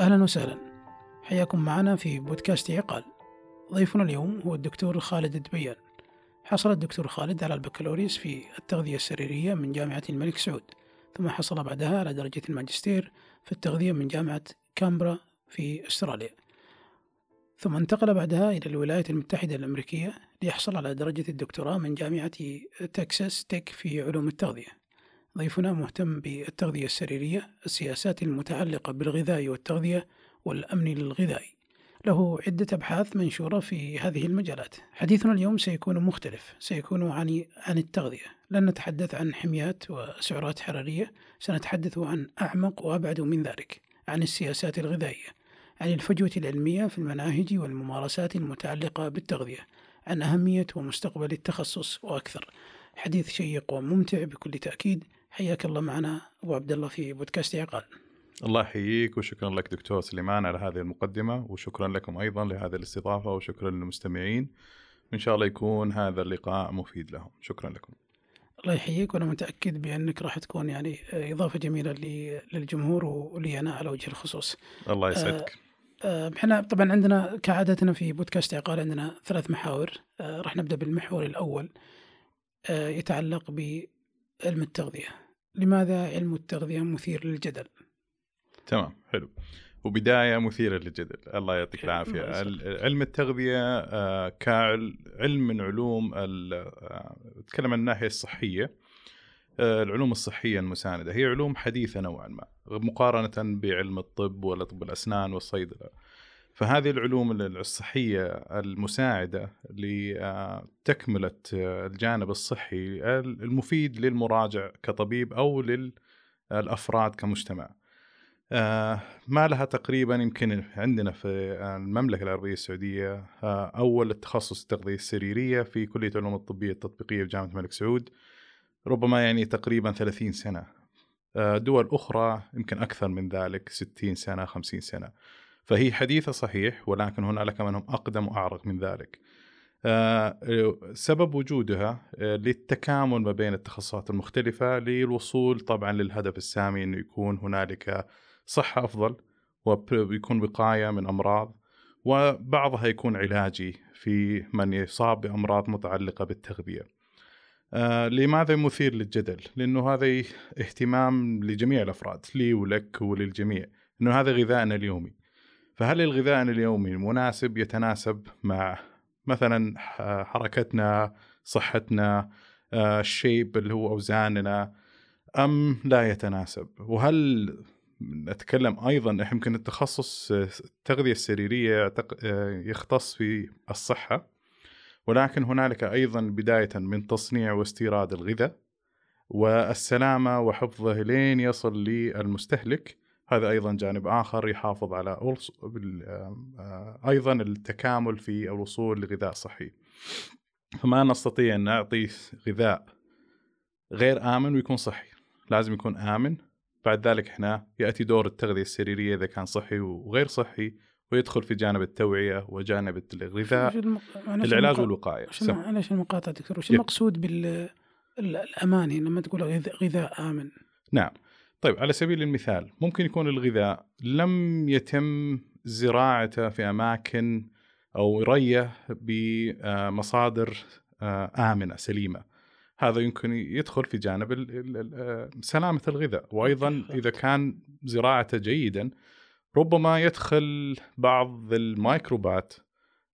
أهلا وسهلا. حياكم معنا في بودكاست عقال. ضيفنا اليوم هو الدكتور خالد الدبيان. حصل الدكتور خالد على البكالوريوس في التغذية السريرية من جامعة الملك سعود ثم حصل بعدها على درجة الماجستير في التغذية من جامعة كامبرا في أستراليا. ثم انتقل بعدها إلى الولايات المتحدة الأمريكية ليحصل على درجة الدكتوراه من جامعة تكساس تك في علوم التغذية. ضيفنا مهتم بالتغذية السريرية السياسات المتعلقة بالغذاء والتغذية والأمن الغذائي له عدة أبحاث منشورة في هذه المجالات. حديثنا اليوم سيكون مختلف سيكون عن, عن التغذية. لن نتحدث عن حميات وسعرات حرارية سنتحدث عن أعمق وأبعد من ذلك عن السياسات الغذائية عن الفجوة العلمية في المناهج والممارسات المتعلقة بالتغذية عن أهمية ومستقبل التخصص وأكثر. حديث شيق وممتع بكل تأكيد. حياك الله معنا أبو عبد الله في بودكاست عقال الله يحييك وشكرا لك دكتور سليمان على هذه المقدمة وشكرا لكم أيضا لهذه الاستضافة وشكرا للمستمعين. إن شاء الله يكون هذا اللقاء مفيد لهم. شكرا لكم. الله يحييك وأنا متأكد بأنك راح تكون يعني إضافة جميلة للجمهور ولي أنا على وجه الخصوص. الله يسعدك. آه، إحنا طبعا عندنا كعادتنا في بودكاست عقال عندنا ثلاث محاور. آه، راح نبدأ بالمحور الأول آه، يتعلق بعلم التغذية. لماذا علم التغذية مثير للجدل؟ تمام حلو. وبداية مثيرة للجدل الله يعطيك العافية. علم التغذية كعلم من علوم أتكلم عن الناحية الصحية. العلوم الصحية المساندة. هي علوم حديثة نوعا ما مقارنة بعلم الطب ولا طب الأسنان والصيدلة. فهذه العلوم الصحية المساعدة لتكمله الجانب الصحي المفيد للمراجع كطبيب أو للافراد كمجتمع. ما لها تقريبا يمكن عندنا في المملكة العربية السعودية أول التخصص التغذية السريرية في كلية العلوم الطبية التطبيقية في جامعة الملك سعود ربما يعني تقريبا 30 سنة. آه، دول أخرى يمكن أكثر من ذلك 60 سنة 50 سنة. فهي حديثة صحيح ولكن هنالك منهم أقدم وأعرق من ذلك آه، سبب وجودها آه، للتكامل ما بين التخصصات المختلفة للوصول طبعا للهدف السامي أنه يكون هنالك صحة أفضل ويكون وقاية من أمراض وبعضها يكون علاجي في من يصاب بأمراض متعلقة بالتغذية آه لماذا مثير للجدل؟ لأنه هذا اهتمام لجميع الأفراد لي ولك وللجميع إنه هذا غذائنا اليومي. فهل الغذاء اليومي مناسب يتناسب مع مثلا حركتنا، صحتنا، آه الشيب اللي هو أوزاننا أم لا يتناسب؟ وهل نتكلم أيضا يمكن التخصص التغذية السريرية آه، يختص في الصحة ولكن هنالك أيضا بداية من تصنيع واستيراد الغذاء والسلامة وحفظه لين يصل للمستهلك هذا أيضا جانب آخر يحافظ على آه، أيضا التكامل في الوصول لغذاء صحي. فما نستطيع أن نعطي غذاء غير آمن ويكون صحي. لازم يكون آمن. بعد ذلك إحنا يأتي دور التغذية السريرية إذا كان صحي وغير صحي ويدخل في جانب التوعية وجانب الغذاء المق... العلاج والوقاية. معلش المقاطعة دكتور؟ وش المقصود بالامان لما تقول غذاء آمن؟ نعم. طيب على سبيل المثال ممكن يكون الغذاء لم يتم زراعته في أماكن أو ريه بمصادر آه، آمنة سليمة. هذا يمكن يدخل في جانب سلامة الغذاء. وأيضا إذا كان زراعته جيدا ربما يدخل بعض الميكروبات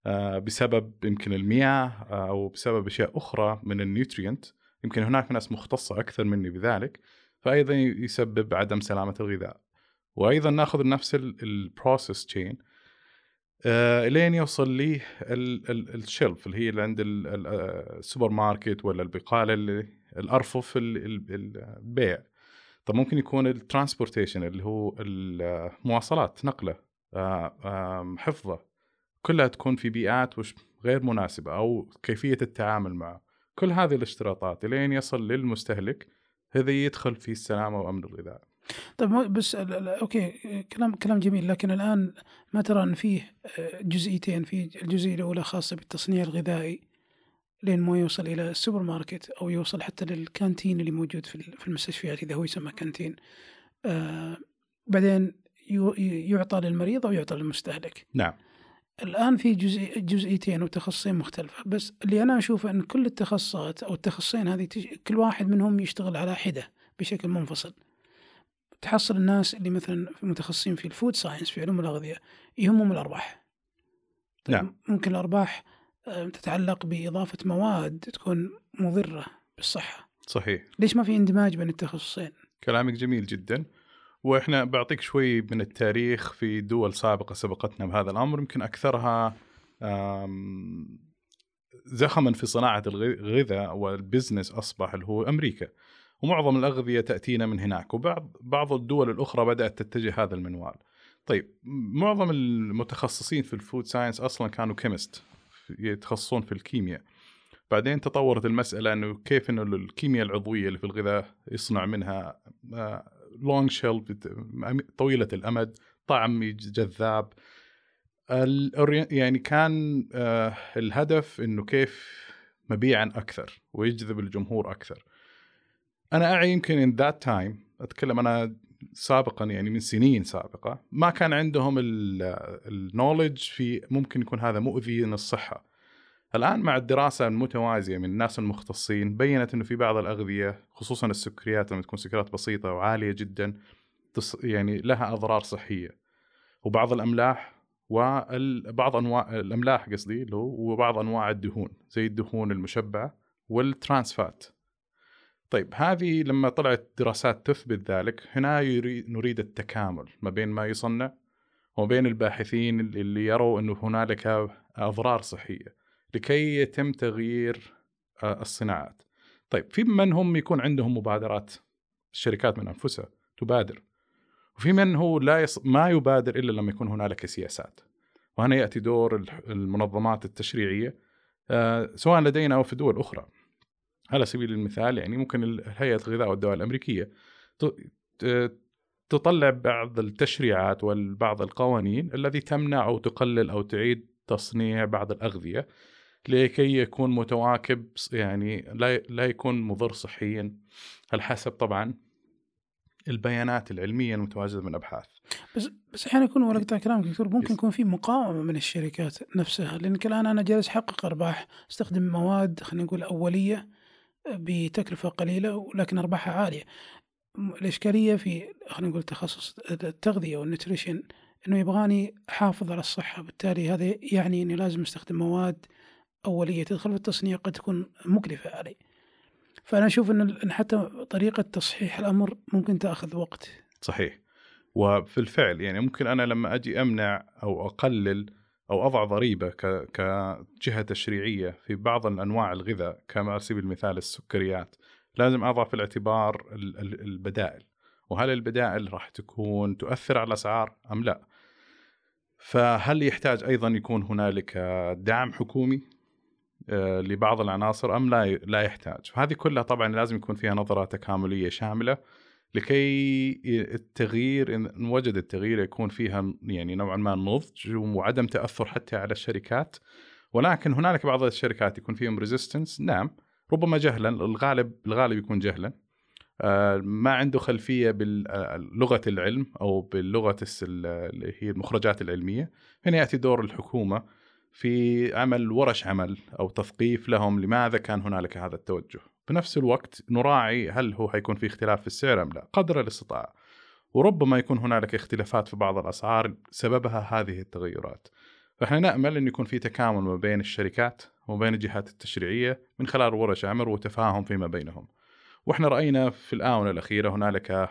آه، بسبب يمكن المياه آه، أو بسبب أشياء أخرى من ال nutrient. يمكن هناك ناس مختصة أكثر مني بذلك. فايضا يسبب عدم سلامة الغذاء. وأيضا نأخذ نفس ال process chain آه، لين يوصل لي ال shelf اللي هي اللي عند السوبر ماركت ولا البقالة اللي الأرفف البيع. طب ممكن يكون ال transportation اللي هو المواصلات نقلة آه، حفظة. كلها تكون في بيئات وش غير مناسبة أو كيفية التعامل معه كل هذه الاشتراطات لين يصل للمستهلك هذا يدخل في السلامة وأمن الغذاء طيب بس okay كلام كلام جميل لكن الآن ما ترى ان فيه آه، جزئيتين في الجزئية الأولى خاصة بالتصنيع الغذائي لين ما يوصل إلى السوبر ماركت أو يوصل حتى لل canteen اللي موجود في المستشفيات إذا هو يسمى canteen آه بعدين يعطى للمريض أو يعطى للمستهلك. نعم. الآن في جزء جزئيتين وتخصصين مختلفة بس اللي أنا أشوفه إن كل التخصصات أو التخصصين هذه كل واحد منهم يشتغل على حدة بشكل منفصل. تحصل الناس اللي مثلا متخصصين في ال food science في علوم الأغذية يهمهم الأرباح. طيب نعم. ممكن الأرباح آه، تتعلق بإضافة مواد تكون مضرة بالصحة. صحيح. ليش ما في اندماج بين التخصصين؟ كلامك جميل جدا. وإحنا بعطيك شوي من التاريخ في دول سابقة سبقتنا بهذا الأمر يمكن أكثرها زخما في صناعة الغذاء وال business أصبح اللي هو أمريكا ومعظم الأغذية تأتينا من هناك وبعض بعض الدول الأخرى بدأت تتجه هذا المنوال. طيب معظم المتخصصين في ال food science أصلا كانوا chemist يتخصصون في الكيمياء. بعدين تطورت المسألة إنه كيف إنه الكيمياء العضوية اللي في الغذاء يصنع منها long shelf طويلة الأمد طعم جذاب. يعني كان آه، الهدف إنه كيف مبيعا أكثر ويجذب الجمهور أكثر. أنا أعي يمكن in that time أتكلم أنا سابقا يعني من سنين سابقة ما كان عندهم ال knowledge في ممكن يكون هذا مؤذي للصحة. الآن مع الدراسة المتوازية من الناس المختصين بينت إنه في بعض الأغذية خصوصا السكريات لما تكون سكريات بسيطة وعالية جدا يعني لها أضرار صحية. وبعض الأملاح وبعض أنواع الأملاح قصدي اللي هو وبعض أنواع الدهون زي الدهون المشبعة والترانسفات. طيب هذه لما طلعت دراسات تثبت ذلك هنا نريد التكامل ما بين ما يصنع وما بين الباحثين اللي يروا إنه هنالك أضرار صحية. لكي يتم تغيير آه، الصناعات. طيب في من هم يكون عندهم مبادرات؟ الشركات من أنفسها تبادر. وفي من هو لا يص... ما يبادر إلا لما يكون هنالك سياسات. وهنا يأتي دور المنظمات التشريعية آه، سواء لدينا أو في دول أخرى. على سبيل المثال يعني ممكن هيئة الغذاء والدواء الأمريكية تطلع بعض التشريعات وبعض القوانين الذي تمنع أو تقلل أو تعيد تصنيع بعض الأغذية لكي يكون متواكب يعني لا لا يكون مضر صحيا على حسب طبعا البيانات العلمية المتواجدة من أبحاث. بس بس أحيانا يكون ولا قطع كلامك دكتور ممكن يكون في مقاومة من الشركات نفسها لانك الان أنا جالس أحقق أرباح أستخدم مواد خلينا نقول أولية بتكلفة قليلة ولكن أرباحها عالية. الإشكالية في خلينا نقول تخصص التغذية والنتريشن إنه يبغاني أحافظ على الصحة بالتالي هذا يعني إني لازم أستخدم مواد أولية تدخل في التصنيع قد تكون مكلفة علي. فأنا أشوف أن حتى طريقة تصحيح الأمر ممكن تأخذ وقت. صحيح. وفي الفعل يعني ممكن أنا لما أجي أمنع أو أقلل أو أضع ضريبة كجهة تشريعية في بعض الأنواع الغذاء كما سبيل المثال السكريات لازم أضع في الاعتبار البدائل. وهل البدائل راح تكون تؤثر على الأسعار أم لا؟ فهل يحتاج أيضا يكون هنالك دعم حكومي؟ لبعض العناصر أم لا لا يحتاج. هذه كلها طبعا لازم يكون فيها نظرة تكاملية شاملة لكي التغيير ان وجد التغيير يكون فيها يعني نوعا ما نضج وعدم تأثر حتى على الشركات. ولكن هنالك بعض الشركات يكون فيهم ريزيستنس نعم ربما جهلا الغالب الغالب يكون جهلا. آه، ما عنده خلفية بلغه العلم أو باللغة اللي هي المخرجات العلمية. هنا يأتي دور الحكومة في عمل ورش عمل أو تثقيف لهم لماذا كان هنالك هذا التوجه. بنفس الوقت نراعي هل هو حيكون في اختلاف في السعر أم لا قدر الاستطاعة. وربما يكون هنالك اختلافات في بعض الأسعار سببها هذه التغيرات. فإحنا نأمل أن يكون في تكامل ما بين الشركات وما بين الجهات التشريعية من خلال ورش عمل وتفاهم فيما بينهم. وإحنا رأينا في الآونة الأخيرة هنالك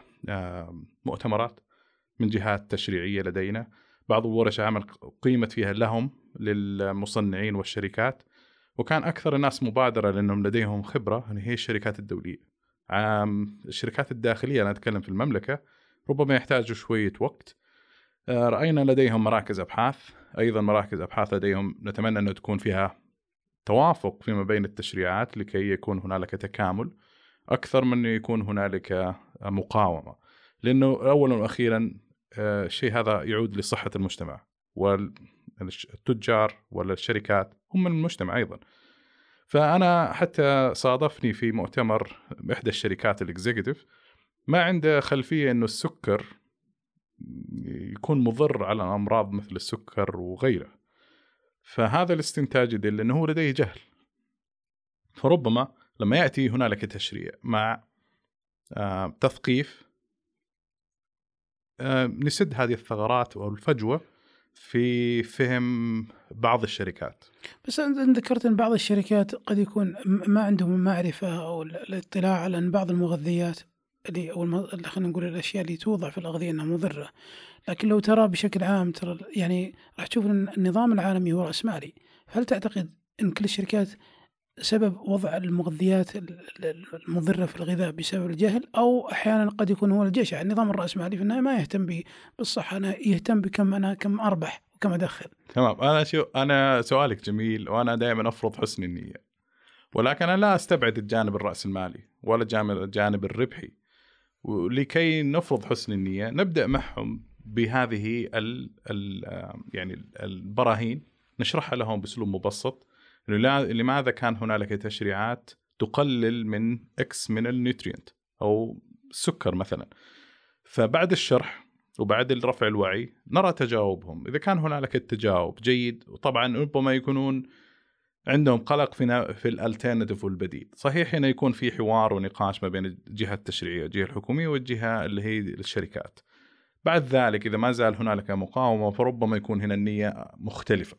مؤتمرات من جهات تشريعية لدينا. بعض ورش عمل قيمت فيها لهم للمصنعين والشركات وكان أكثر الناس مبادرة لأنهم لديهم خبرة هي الشركات الدولية. الشركات الداخلية أنا أتكلم في المملكة ربما يحتاجوا شوية وقت. آه، رأينا لديهم مراكز أبحاث، أيضا مراكز أبحاث لديهم نتمنى انه تكون فيها توافق فيما بين التشريعات لكي يكون هنالك تكامل أكثر من يكون هنالك مقاومة. لأنه اولا وأخيرا آه، الشيء هذا يعود لصحة المجتمع والتجار ولا الشركات هم من المجتمع أيضا. فأنا حتى صادفني في مؤتمر إحدى الشركات الاكزيكتيف ما عنده خلفية إنه السكر يكون مضر على أمراض مثل السكر وغيره. فهذا الاستنتاج يدل إنه هو لديه جهل. فربما لما يأتي هنالك تشريع مع آه، تثقيف آه، نسد هذه الثغرات أو الفجوة في فهم بعض الشركات. بس انت ذكرت إن بعض الشركات قد يكون ما عندهم المعرفة أو الاطلاع على إن بعض المغذيات اللي أو خلينا نقول الأشياء اللي توضع في الأغذية إنها مضرة. لكن لو ترى بشكل عام ترى يعني راح تشوف إن النظام العالمي هو راسمالي هل تعتقد إن كل الشركات سبب وضع المغذيات المضرة في الغذاء بسبب الجهل أو أحيانا قد يكون هو الجشع النظام الرأسمالي في النهاية ما يهتم بالصحة أنا يهتم بكم أنا كم أربح وكم أدخل. تمام. أنا شو أنا سؤالك جميل وأنا دائما أفرض حسن النية. ولكن أنا لا أستبعد الجانب الرأسمالي ولا الجانب الربحي. ولكي نفرض حسن النية نبدأ معهم بهذه ال ال يعني البراهين نشرحها لهم بأسلوب مبسط. لماذا كان هنالك تشريعات تقلل من X من ال nutrient أو السكر مثلا؟ فبعد الشرح وبعد رفع الوعي نرى تجاوبهم. إذا كان هنالك التجاوب جيد وطبعا ربما يكونون عندهم قلق في في الالترناتيف والبديل. صحيح هنا يكون في حوار ونقاش ما بين الجهة التشريعية الجهه الحكومية والجهة اللي هي الشركات. بعد ذلك إذا ما زال هنالك مقاومة فربما يكون هنا النية مختلفة.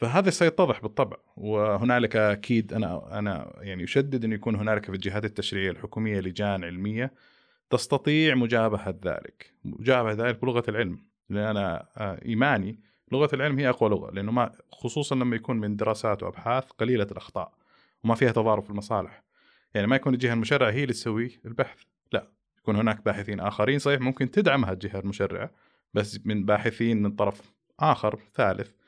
فهذا سيتضح بالطبع وهنالك أكيد أنا أنا يعني اشدد انه يكون هنالك في الجهات التشريعية الحكومية لجان علمية تستطيع مجابهة ذلك، مجابهة ذلك بلغة العلم، لأن أنا آه، إيماني لغة العلم هي أقوى لغة لأنه ما خصوصا لما يكون من دراسات وأبحاث قليلة الأخطاء وما فيها تضارب في المصالح. يعني ما يكون الجهة المشرعة هي اللي تسوي البحث، لا يكون هناك باحثين آخرين صحيح ممكن تدعمها الجهة المشرعة بس من باحثين من طرف آخر ثالث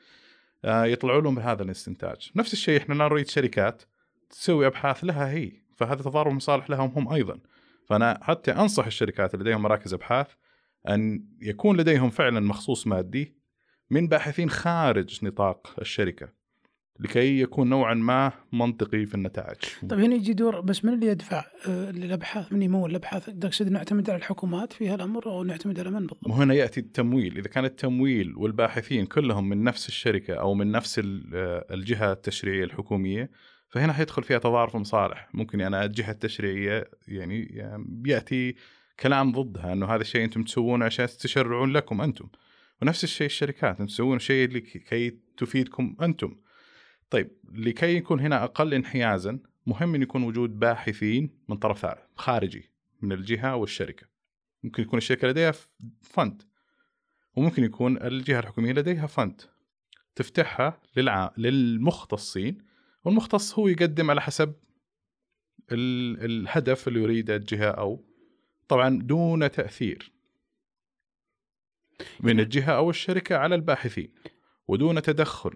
يطلعوا لهم بهذا الاستنتاج. نفس الشيء إحنا نريد شركات تسوي أبحاث لها هي فهذا تضارب مصالح لهم هم أيضا. فأنا حتى أنصح الشركات اللي لديهم مراكز أبحاث أن يكون لديهم فعلا مخصوص مادي من باحثين خارج نطاق الشركة. لكي يكون نوعا ما منطقي في النتائج. طيب هنا يجي دور بس من اللي يدفع آه، للأبحاث؟ من يمول الأبحاث؟ تقصد نعتمد على الحكومات في هالأمر أو نعتمد على من بالضبط؟ وهنا يأتي التمويل، إذا كان التمويل والباحثين كلهم من نفس الشركة أو من نفس آه، الجهة التشريعية الحكومية فهنا حيدخل فيها تضارب مصالح، ممكن أنا الجهة التشريعية يعني, يعني بياتي كلام ضدها إنه هذا الشيء أنتم تسوونه عشان تشرعون لكم أنتم. ونفس الشيء الشركات أنتم تسوون شيء لكي تفيدكم أنتم. طيب لكي يكون هنا أقل انحيازا مهم أن يكون وجود باحثين من طرف ثالث خارجي من الجهة والشركة. ممكن يكون الشركة لديها فند وممكن يكون الجهة الحكومية لديها فند تفتحها للع... للمختصين والمختص هو يقدم على حسب ال... الهدف اللي يريده الجهة أو طبعا دون تأثير. من الجهة أو الشركة على الباحثين ودون تدخل.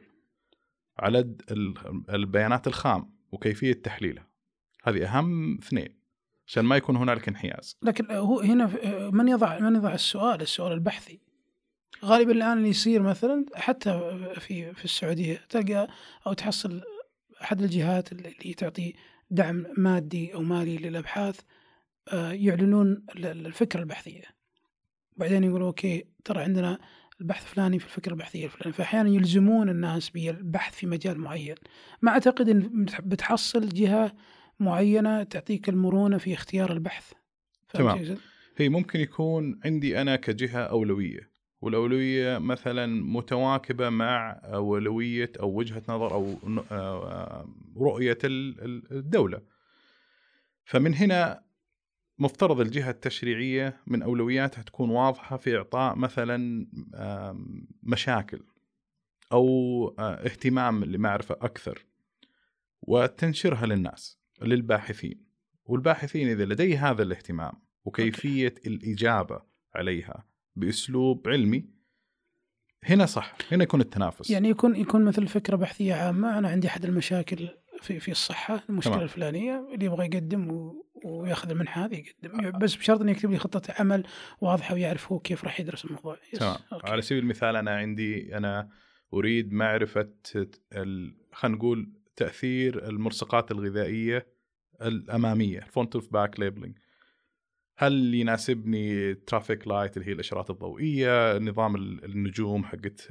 على البيانات الخام وكيفية تحليلها. هذه أهم اثنين عشان ما يكون هنالك انحياز. لكن هو هنا من يضع من يضع السؤال؟ السؤال البحثي. غالبا الآن اللي يصير مثلا حتى في في السعودية تلقى أو تحصل أحد الجهات اللي تعطي دعم مادي أو مالي للأبحاث آه، يعلنون الفكرة البحثية. بعدين يقولوا أوكي ترى عندنا البحث الفلاني في الفكرة البحثية الفلانية. فأحيانا يلزمون الناس بالبحث في مجال معين. ما أعتقد إن بتحصل جهة معينة تعطيك المرونة في اختيار البحث. تمام. هي ممكن يكون عندي أنا كجهة أولوية. والأولوية مثلا متواكبة مع أولوية أو وجهة نظر أو آه، رؤية الدولة. فمن هنا مفترض الجهة التشريعية من أولوياتها تكون واضحة في إعطاء مثلا مشاكل أو اهتمام لمعرفة أكثر وتنشرها للناس للباحثين والباحثين إذا لديه هذا الاهتمام وكيفية أوكي. الإجابة عليها بأسلوب علمي هنا صح هنا يكون التنافس يعني يكون يكون مثل فكرة بحثية عامة أنا عندي أحد المشاكل في في الصحة المشكلة تمام. الفلانية اللي يبغى يقدم. وياخذ المنحه هذه يقدم آه. بس بشرط إنه يكتب لي خطة عمل واضحة ويعرف هو كيف راح يدرس الموضوع تمام على سبيل المثال أنا عندي أنا أريد معرفة خلينا نقول تأثير الملصقات الغذائية الأمامية front of pack labeling هل يناسبني traffic light اللي هي الإشارات الضوئية نظام النجوم حقت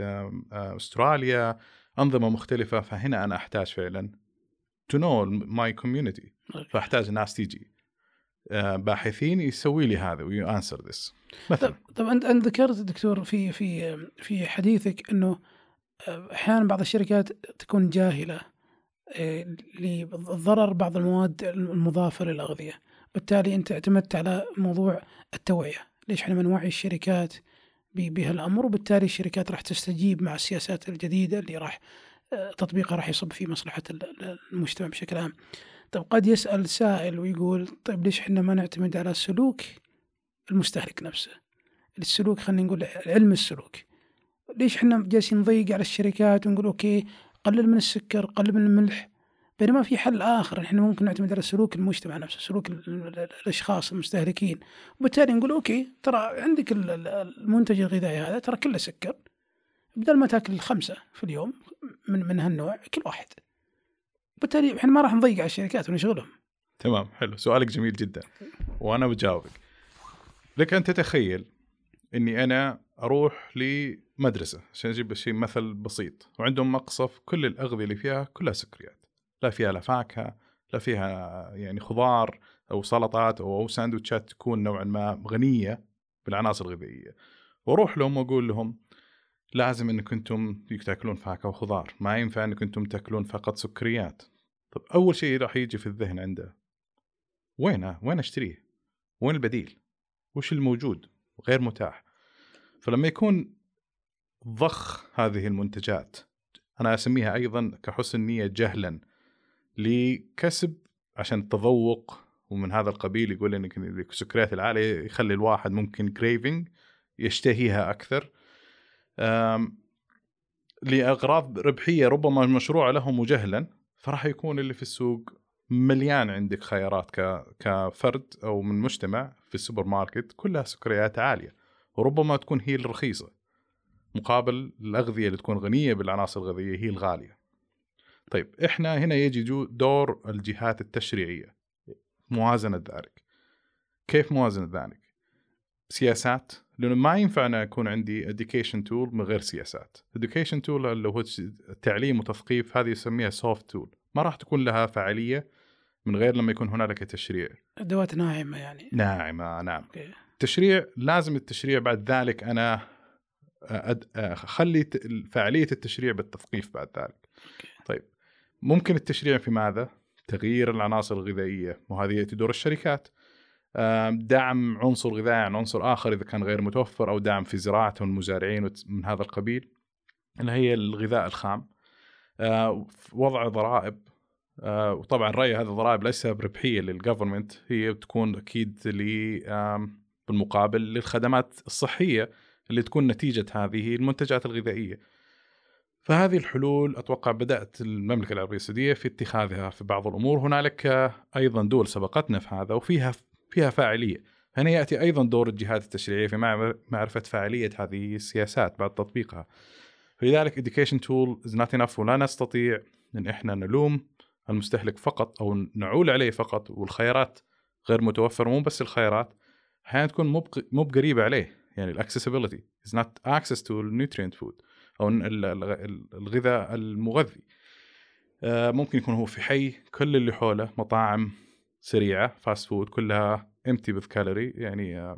أستراليا أنظمة مختلفة فهنا أنا أحتاج فعلا to know my community فأحتاج ناس تيجي. آه، باحثين يسوي لي هذا وي answer this مثلا. طب أنت أنت ذكرت دكتور في في في حديثك إنه آه، أحيانا بعض الشركات تكون جاهلة آه، لضرر بعض المواد المضافة للأغذية. بالتالي أنت اعتمدت على موضوع التوعية. ليش إحنا بنوعي الشركات بهالأمر؟ وبالتالي الشركات راح تستجيب مع السياسات الجديدة اللي راح تطبيقها راح يصب في مصلحة المجتمع بشكل عام. طيب قد يسأل سائل ويقول طيب ليش إحنا ما نعتمد على سلوك المستهلك نفسه؟ السلوك خلينا نقول علم السلوك. ليش إحنا جالسين نضيق على الشركات ونقول okay قلل من السكر قلل من الملح بينما في حل آخر إحنا ممكن نعتمد على سلوك المجتمع نفسه سلوك الأشخاص المستهلكين. وبالتالي نقول okay ترى عندك المنتج الغذائي هذا ترى كله سكر بدل ما تاكل خمسه في اليوم من من هالنوع كل واحد. بالتالي إحنا ما راح نضيق على الشركات ونشغلهم. تمام حلو. سؤالك جميل جدا. وأنا بجاوبك. لك أن تتخيل إني أنا أروح لمدرسة عشان أجيب شيء مثل بسيط. وعندهم مقصف كل الأغذية اللي فيها كلها سكريات. لا فيها لا فاكهة لا فيها يعني خضار أو سلطات أو ساندوتشات تكون نوعا ما غنية بالعناصر الغذائية. وأروح لهم وأقول لهم لازم انكم أنتم تاكلون فاكهة وخضار. ما ينفع انكم أنتم تاكلون فقط سكريات. طب أول شيء راح يجي في الذهن عنده. وين وين أشتريه؟ وين البديل؟ وش الموجود؟ غير متاح. فلما يكون ضخ هذه المنتجات أنا أسميها أيضا كحسن نية جهلا لكسب عشان التذوق ومن هذا القبيل يقول إنك السكريات العالية يخلي الواحد ممكن كريفنج يشتهيها أكثر. لأغراض ربحية ربما مشروع له مجهلا فراح يكون اللي في السوق مليان عندك خيارات كفرد أو من مجتمع في السوبر ماركت كلها سكريات عالية وربما تكون هي الرخيصة مقابل الأغذية اللي تكون غنية بالعناصر الغذائية هي الغالية. طيب إحنا هنا يجي دور الجهات التشريعية موازنة ذلك. كيف موازنة ذلك؟ سياسات لأنه ما ينفع أنا يكون عندي education تول من غير سياسات. education تول اللي هو التعليم وتثقيف هذه يسميها soft تول ما راح تكون لها فعالية من غير لما يكون هنالك تشريع. أدوات ناعمة يعني. ناعمة نعم. okay. التشريع لازم التشريع بعد ذلك أنا أخلي فعالية التشريع بالتثقيف بعد ذلك. okay. طيب ممكن التشريع في ماذا؟ تغيير العناصر الغذائية وهذه ياتي دور الشركات. دعم عنصر غذائي عن عنصر آخر إذا كان غير متوفر أو دعم في زراعته المزارعين من هذا القبيل اللي هي الغذاء الخام. آه، وضع ضرائب. آه، وطبعا رأيي هذه الضرائب ليس بربحيه للجفرمنت هي بتكون أكيد بالمقابل للخدمات الصحية اللي تكون نتيجة هذه المنتجات الغذائية. فهذه الحلول أتوقع بدأت المملكة العربية السعودية في اتخاذها في بعض الأمور، هنالك أيضا دول سبقتنا في هذا وفيها فيها فاعلية. هنا يأتي أيضا دور الجهات التشريعية في معرفة فاعلية هذه السياسات بعد تطبيقها. فلذلك education tool is not enough ولا نستطيع إن إحنا نلوم المستهلك فقط أو نعول عليه فقط والخيارات غير متوفره مو بس الخيارات أحيانا تكون مو بقريبة عليه. يعني ال accessibility is not access to nutrient food أو الغذاء المغذي. آه، ممكن يكون هو في حي كل اللي حوله مطاعم سريعة fast food كلها empty بث كالوري يعني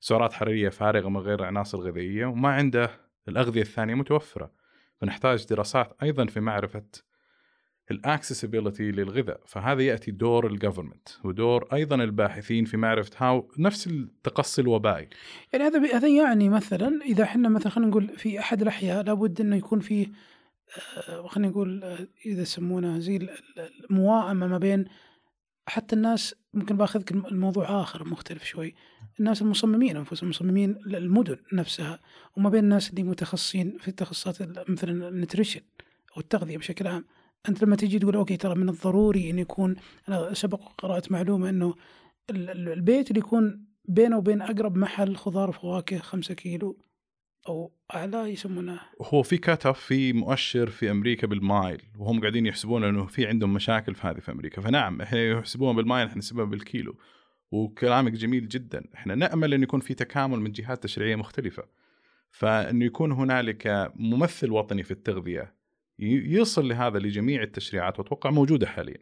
سعرات حرارية فارغة من غير عناصر غذائية وما عنده الأغذية الثانية متوفرة. فنحتاج دراسات أيضا في معرفة ال accessibility للغذاء. فهذا يأتي دور ال government ودور أيضا الباحثين في معرفة how نفس التقصي الوبائي. يعني هذا هذا يعني مثلا إذا إحنا مثلا خلينا نقول في أحد الأحياء لابد إنه يكون في آه، خلينا نقول آه، إذا يسمونها زي المواءمه ما بين حتى الناس ممكن باخذك الموضوع آخر مختلف شوي. الناس المصممين أنفسهم مصممين المدن نفسها وما بين الناس اللي متخصصين في التخصصات مثلا ال nutrition أو التغذية بشكل عام. أنت لما تجي تقول okay ترى من الضروري إن يكون أنا سبق قرات معلومة إنه البيت اللي يكون بينه وبين أقرب محل خضار وفواكه خمسة كيلو أو اعلى يسمونه. هو في كتف في مؤشر في أمريكا بالمايل وهم قاعدين يحسبون إنه في عندهم مشاكل في هذه في أمريكا. فنعم إحنا يحسبون بالمايل إحنا نحسبها بالكيلو. وكلامك جميل جدا. إحنا نأمل إن يكون في تكامل من جهات تشريعية مختلفة. فانه يكون هنالك ممثل وطني في التغذية يصل لهذا لجميع التشريعات وأتوقع موجودة حاليا.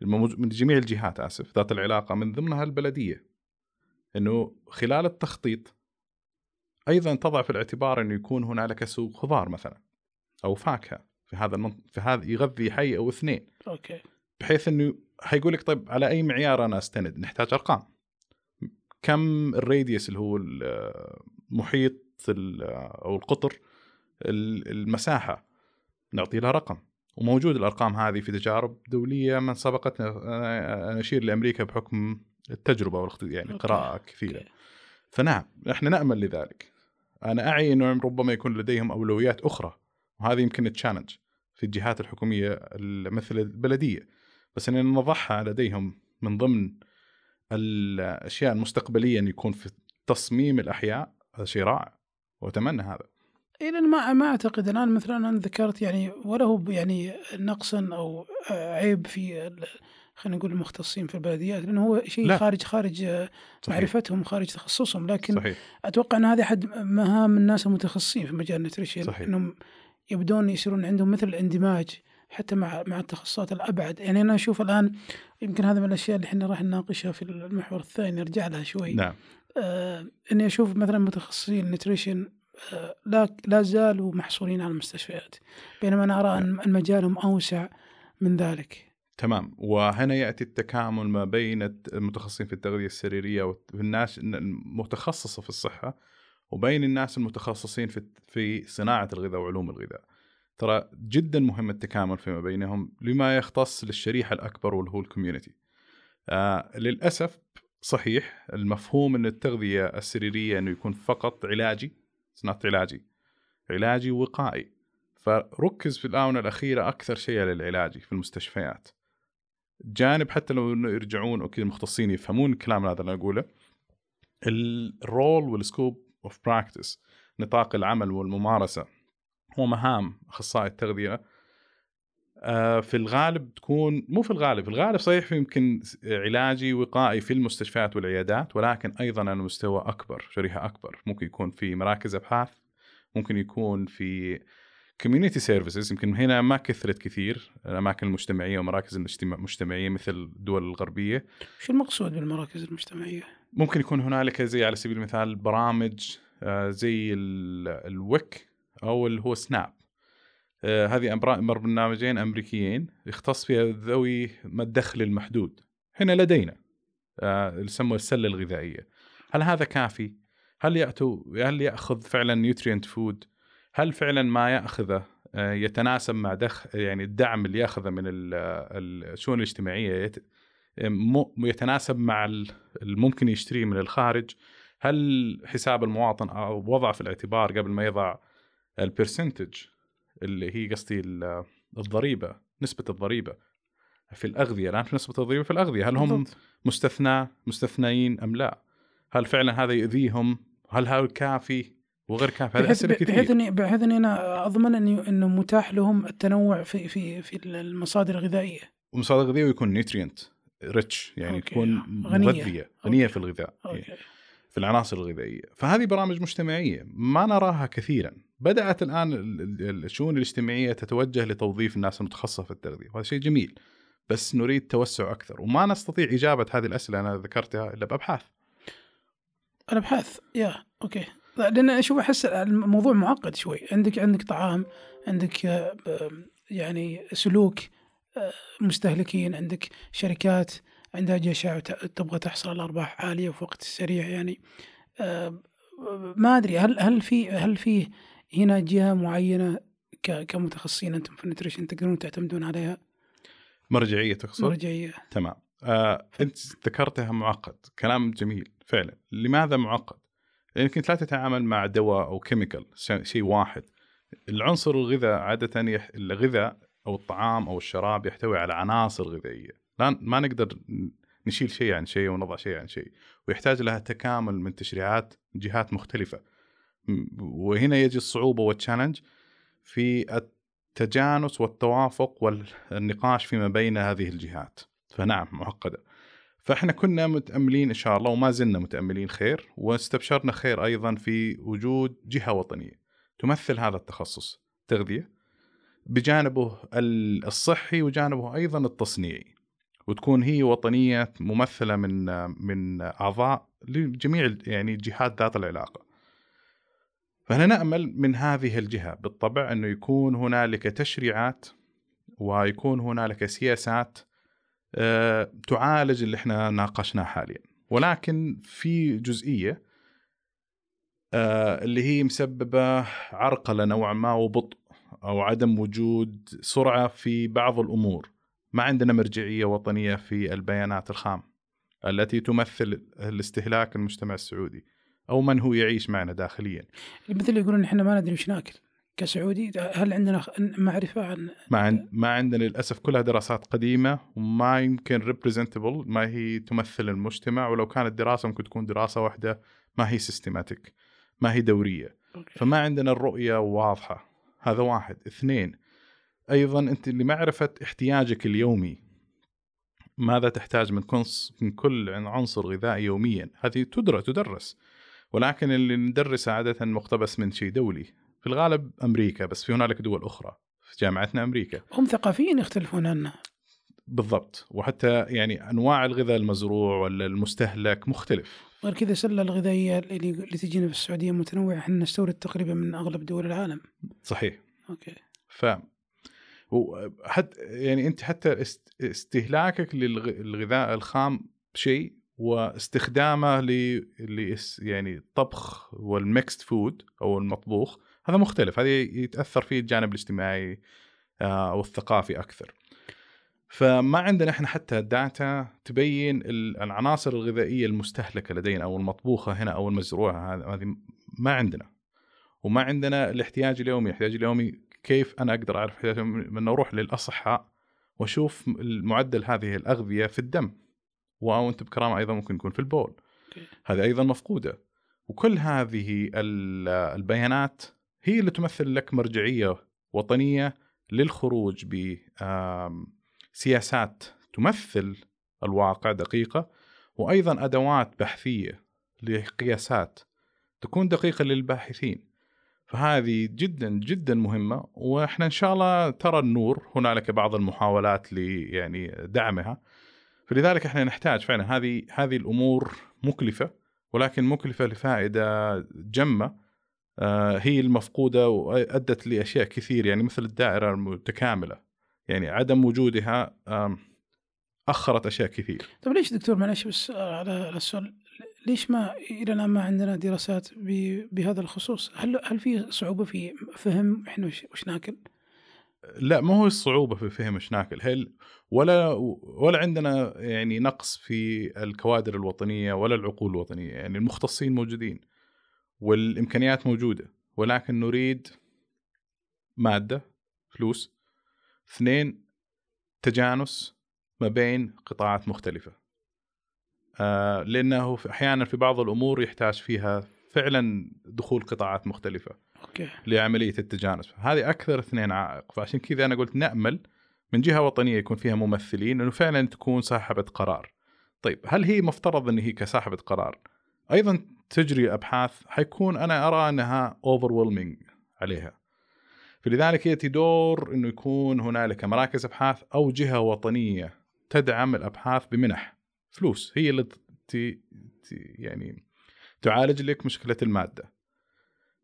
من جميع الجهات آسف ذات العلاقة من ضمنها البلدية. إنه خلال التخطيط أيضا تضع في الاعتبار انه يكون هنالك سوق خضار مثلا أو فاكهة في هذا المنط... في هذا يغذي حي أو اثنين. أوكي. بحيث إنه حيقول لك طيب على أي معيار أنا أستند؟ نحتاج أرقام. كم الراديوس اللي هو المحيط أو القطر المساحة؟ نعطي لها رقم. وموجود الأرقام هذه في تجارب دولية من سبقتنا. أنا أشير لأمريكا بحكم التجربة يعني قراءة كثيرة. فنعم إحنا نأمل لذلك. أنا أعي إنه ربما يكون لديهم أولويات أخرى وهذه يمكن تشالنج في الجهات الحكومية مثل البلدية. بس ان نضعها لديهم من ضمن الأشياء المستقبلية إن يكون في تصميم الأحياء هذا شيء رائع وأتمنى هذا. اي لأن ما ما أعتقد الآن مثلا أنا ذكرت يعني ولا هو يعني نقصا أو عيب في خلينا نقول المختصين في البلديات لأنه هو شيء لا. خارج خارج صحيح. معرفتهم خارج تخصصهم لكن صحيح. أتوقع إن هذه أحد مهام الناس المتخصصين في مجال ال nutrition إنهم يبدون يصيرون عندهم مثل الاندماج حتى مع مع التخصصات الأبعد يعني أنا أشوف الآن يمكن هذا من الأشياء اللي إحنا راح نناقشها في المحور الثاني نرجع لها شوي نعم آه إني أشوف مثلا متخصصين nutrition آه لا لا زالوا محصورين على المستشفيات بينما أنا أرى أن مجالهم أوسع من ذلك تمام وهنا يأتي التكامل ما بين المتخصصين في التغذية السريرية والناس المتخصصة في الصحة وبين الناس المتخصصين في في صناعة الغذاء وعلوم الغذاء. ترى جدا مهم التكامل فيما بينهم لما يختص للشريحة الأكبر واللي هو الكوميونتي. آه للأسف صحيح المفهوم إن التغذية السريرية إنه يكون فقط علاجي صناعه علاجي علاجي وقائي فركز في الآونة الأخيرة أكثر شيء للعلاجي في المستشفيات جانب حتى لو إنه يرجعون okay المختصين يفهمون الكلام هذا اللي أنا أقوله ال role وال scope of practice نطاق العمل والممارسة هو مهام أخصائي التغذية. آه، في الغالب تكون مو في الغالب، في الغالب صحيح في يمكن علاجي وقائي في المستشفيات والعيادات ولكن أيضا على مستوى أكبر، شريحة أكبر، ممكن يكون في مراكز أبحاث، ممكن يكون في community services يمكن هنا ما كثرت كثير الأماكن المجتمعية ومراكز المجتمعيه مثل الدول الغربية. شو المقصود بالمراكز المجتمعية؟ ممكن يكون هنالك زي على سبيل المثال برامج آه، زي ال WIC أو اللي هو SNAP. آه، هذه برنامجين أمريكيين يختص فيها ذوي الدخل المحدود. هنا لدينا آه، يسمى السلة الغذائية. هل هذا كافي؟ هل ياتوا هل يأخذ فعلا nutrient food؟ هل فعلا ما يأخذه آه، يتناسب مع دخل يعني الدعم اللي يأخذه من الشؤون الاجتماعية يتناسب مع الممكن يشتريه من الخارج هل حساب المواطن أو وضع في الاعتبار قبل ما يضع ال percentage اللي هي قصدي الضريبة نسبة الضريبة في الأغذية الآن في نسبة الضريبة في الأغذية هل هم مستثنى مستثنيين أم لا؟ هل فعلا هذا يؤذيهم؟ هل هذا كافي؟ وغير كافي هذه أسئلة كثير. بحيث اني بحيث إني أنا أضمن اني إنه متاح لهم التنوع في في في المصادر الغذائية. ومصادر الغذائية ويكون nutrient rich يعني okay. تكون مغذية غنية في الغذاء okay. يعني في العناصر الغذائية. فهذه برامج مجتمعية ما نراها كثيرا. بدأت الآن الشؤون الاجتماعية تتوجه لتوظيف الناس المتخصصة في التغذية وهذا شيء جميل. بس نريد توسع أكثر وما نستطيع إجابة هذه الأسئلة أنا ذكرتها إلا بأبحاث. الأبحاث يا أوكي. لأن أشوف أحس الموضوع معقد شوي عندك عندك طعام عندك آه، يعني سلوك آه، مستهلكين عندك شركات عندها جشع تبغى تحصل على أرباح عالية في وقت سريع يعني آه، ما أدري هل هل في هل في هنا جهة معينة كمتخصصين أنتم في ال nutrition تقدرون تعتمدون عليها؟ مرجعية تقصد؟ مرجعية تمام آه، أنت ذكرتها معقد كلام جميل فعلا لماذا معقد؟ انت لا تتعامل مع دواء أو chemical شيء واحد. العنصر الغذاء عادة يح... الغذاء أو الطعام أو الشراب يحتوي على عناصر غذائية. لا ما نقدر نشيل شيء عن شيء ونضع شيء عن شيء. ويحتاج لها تكامل من تشريعات جهات مختلفة. وهنا يجي الصعوبة والتشالنج في التجانس والتوافق والنقاش فيما بين هذه الجهات. فنعم معقدة. فإحنا كنا متأملين إن شاء الله وما زلنا متأملين خير واستبشرنا خير أيضا في وجود جهة وطنية تمثل هذا التخصص تغذية بجانبه الصحي وجانبه أيضا التصنيعي وتكون هي وطنية ممثلة من من أعضاء لجميع يعني الجهات ذات العلاقة. فإحنا نأمل من هذه الجهة بالطبع إنه يكون هنالك تشريعات ويكون هنالك سياسات تعالج اللي إحنا ناقشناه حاليا. ولكن في جزئية آه، اللي هي مسببة عرقله نوعا ما وبطء أو عدم وجود سرعة في بعض الأمور. ما عندنا مرجعية وطنية في البيانات الخام التي تمثل الاستهلاك المجتمع السعودي أو من هو يعيش معنا داخليا. مثل يقولون إحنا ما ندري وش ناكل. كسعودي هل عندنا معرفة عن ما عن ما عندنا للأسف كلها دراسات قديمة وما يمكن representable ما هي تمثل المجتمع ولو كانت دراسة ممكن تكون دراسة واحدة ما هي systematic ما هي دورية. فما عندنا الرؤية واضحة. هذا واحد. اثنين أيضا أنت لمعرفه احتياجك اليومي. ماذا تحتاج من كنص من كل عنصر غذائي يوميا؟ هذه تدرس تدرس. ولكن اللي ندرسه عادة مقتبس من شيء دولي. في الغالب أمريكا بس في هنالك دول أخرى في جامعتنا أمريكا. هم ثقافيا يختلفون عنا. بالضبط. وحتى يعني أنواع الغذاء المزروع ولا المستهلك مختلف. غير كذا السله الغذائية اللي, اللي تجينا في السعودية متنوعة. إحنا نستورد تقريبا من أغلب دول العالم. صحيح. okay. ف وحتى يعني أنت حتى استهلاكك للغذاء الخام شيء واستخدامه ل يعني الطبخ وال mixed food أو المطبوخ هذا مختلف هذا يتأثر فيه الجانب الاجتماعي آه، أو الثقافي أكثر. فما عندنا إحنا حتى data تبين العناصر الغذائية المستهلكة لدينا أو المطبوخة هنا أو المزروعة هذه ما عندنا. وما عندنا الاحتياج اليومي الاحتياج اليومي كيف أنا أقدر أعرف احتياج من أروح للأصحاء وأشوف المعدل هذه الأغذية في الدم. أو أنت بكرامة أيضا ممكن يكون في البول. هذه أيضا مفقودة. وكل هذه البيانات هي اللي تمثل لك مرجعية وطنية للخروج بسياسات تمثل الواقع دقيقة وأيضا أدوات بحثية لقياسات تكون دقيقة للباحثين. فهذه جدا جدا مهمة وإحنا إن شاء الله ترى النور هنالك بعض المحاولات ل يعني دعمها. فلذلك إحنا نحتاج فعلا هذه هذه الأمور مكلفة ولكن مكلفة لفائدة جمة. هي المفقودة وأدت لأشياء كثير يعني مثل الدائرة المتكاملة يعني عدم وجودها أخرت أشياء كثير. طيب ليش دكتور معلش بس على السؤال ليش ما إلى الآن ما عندنا دراسات بهذا الخصوص؟ هل هل في صعوبة في فهم إحنا وش ناكل؟ لا ما هو الصعوبة في فهم إيش ناكل هل ولا ولا عندنا يعني نقص في الكوادر الوطنية ولا العقول الوطنية يعني المختصين موجودين والإمكانيات موجودة ولكن نريد مادة فلوس. اثنين تجانس ما بين قطاعات مختلفة. آه لأنه أحيانا في بعض الأمور يحتاج فيها فعلا دخول قطاعات مختلفة أوكي. لعملية التجانس. هذه أكثر اثنين عائق. فعشان كذا أنا قلت نأمل من جهة وطنية يكون فيها ممثلين إنه فعلا تكون صاحبه قرار. طيب هل هي مفترض إن هي كصاحبه قرار؟ أيضا تجري أبحاث حيكون أنا أرى أنها اوفر عليها فلذلك يأتي دور إنه يكون هنالك مراكز أبحاث أو جهة وطنية تدعم الأبحاث بمنح فلوس هي اللي يعني تعالج لك مشكلة المادة.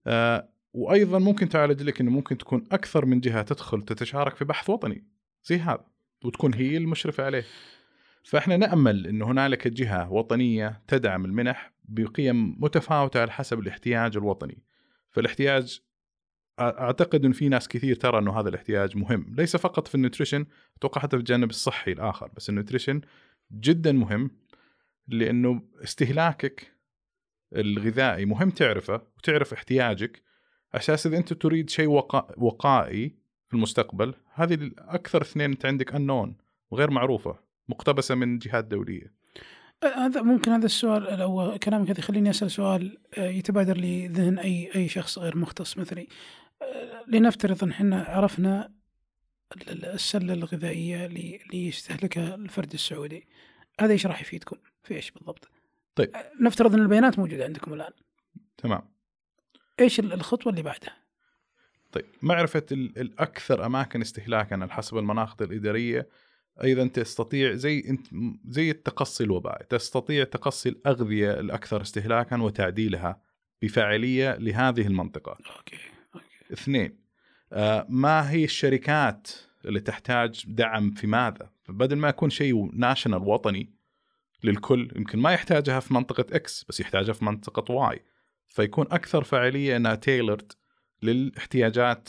آه وأيضا ممكن تعالج لك إنه ممكن تكون أكثر من جهة تدخل تتشارك في بحث وطني زي هذا وتكون هي المشرفة عليه. فإحنا نأمل إنه هنالك جهة وطنية تدعم المنح بقيم متفاوتة على حسب الاحتياج الوطني. فالاحتياج أعتقد إن في ناس كثير ترى إنه هذا الاحتياج مهم، ليس فقط في ال nutrition، أتوقع حتى في الجانب الصحي الآخر، بس ال nutrition جدا مهم لأنه استهلاكك الغذائي مهم تعرفه وتعرف احتياجك. أساس إذا أنت تريد شيء وقا... وقائي في المستقبل هذه أكثر اثنين أنت عندك انون وغير معروفة مقتبسة من جهات دولية. هذا ممكن هذا السؤال لو كلامك هذا يخليني أسأل سؤال آه، يتبادر لذهن أي أي شخص غير مختص مثلي آه، لنفترض إن إحنا عرفنا السلة الغذائية اللي يستهلكها الفرد السعودي هذا إيش راح يفيدكم؟ في إيش بالضبط؟ طيب. نفترض إن البيانات موجودة عندكم الآن تمام إيش الخطوة اللي بعدها؟ طيب معرفة الأكثر أماكن استهلاكا على حسب المناطق الإدارية أيضا تستطيع زي زي التقصي الوبائي تستطيع تقصي الأغذية الأكثر استهلاكا وتعديلها بفاعلية لهذه المنطقة. okay okay. اثنين آه ما هي الشركات اللي تحتاج دعم في ماذا؟ فبدل ما يكون شيء national وطني للكل يمكن ما يحتاجها في منطقة X بس يحتاجها في منطقة Y فيكون أكثر فاعلية إنها tailored للاحتياجات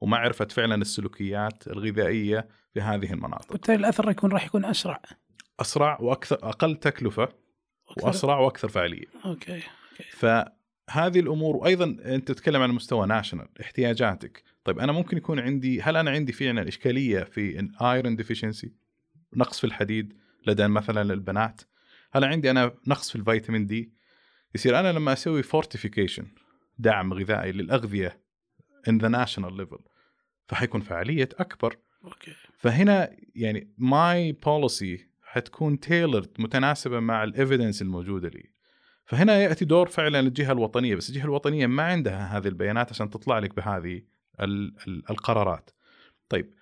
ومعرفة فعلا السلوكيات الغذائية في هذه المناطق. وبالتالي الأثر يكون راح يكون أسرع. أسرع وأكثر أقل تكلفة أكثر. وأسرع وأكثر فعالية. okay. okay. فهذه الأمور وأيضا أنت تتكلم عن مستوى national احتياجاتك، طيب أنا ممكن يكون عندي هل أنا عندي فعلا إشكالية في ال iron deficiency نقص في الحديد لدى مثلا البنات؟ هل عندي أنا نقص في الفيتامين D؟ يصير أنا لما أسوي fortification دعم غذائي للأغذية on the national level فحيكون فعالية أكبر okay فهنا يعني my policy حتكون tailored متناسبة مع ال evidence الموجودة لي. فهنا يأتي دور فعلا الجهه الوطنية بس الجهة الوطنية ما عندها هذه البيانات عشان تطلع لك بهذه القرارات. طيب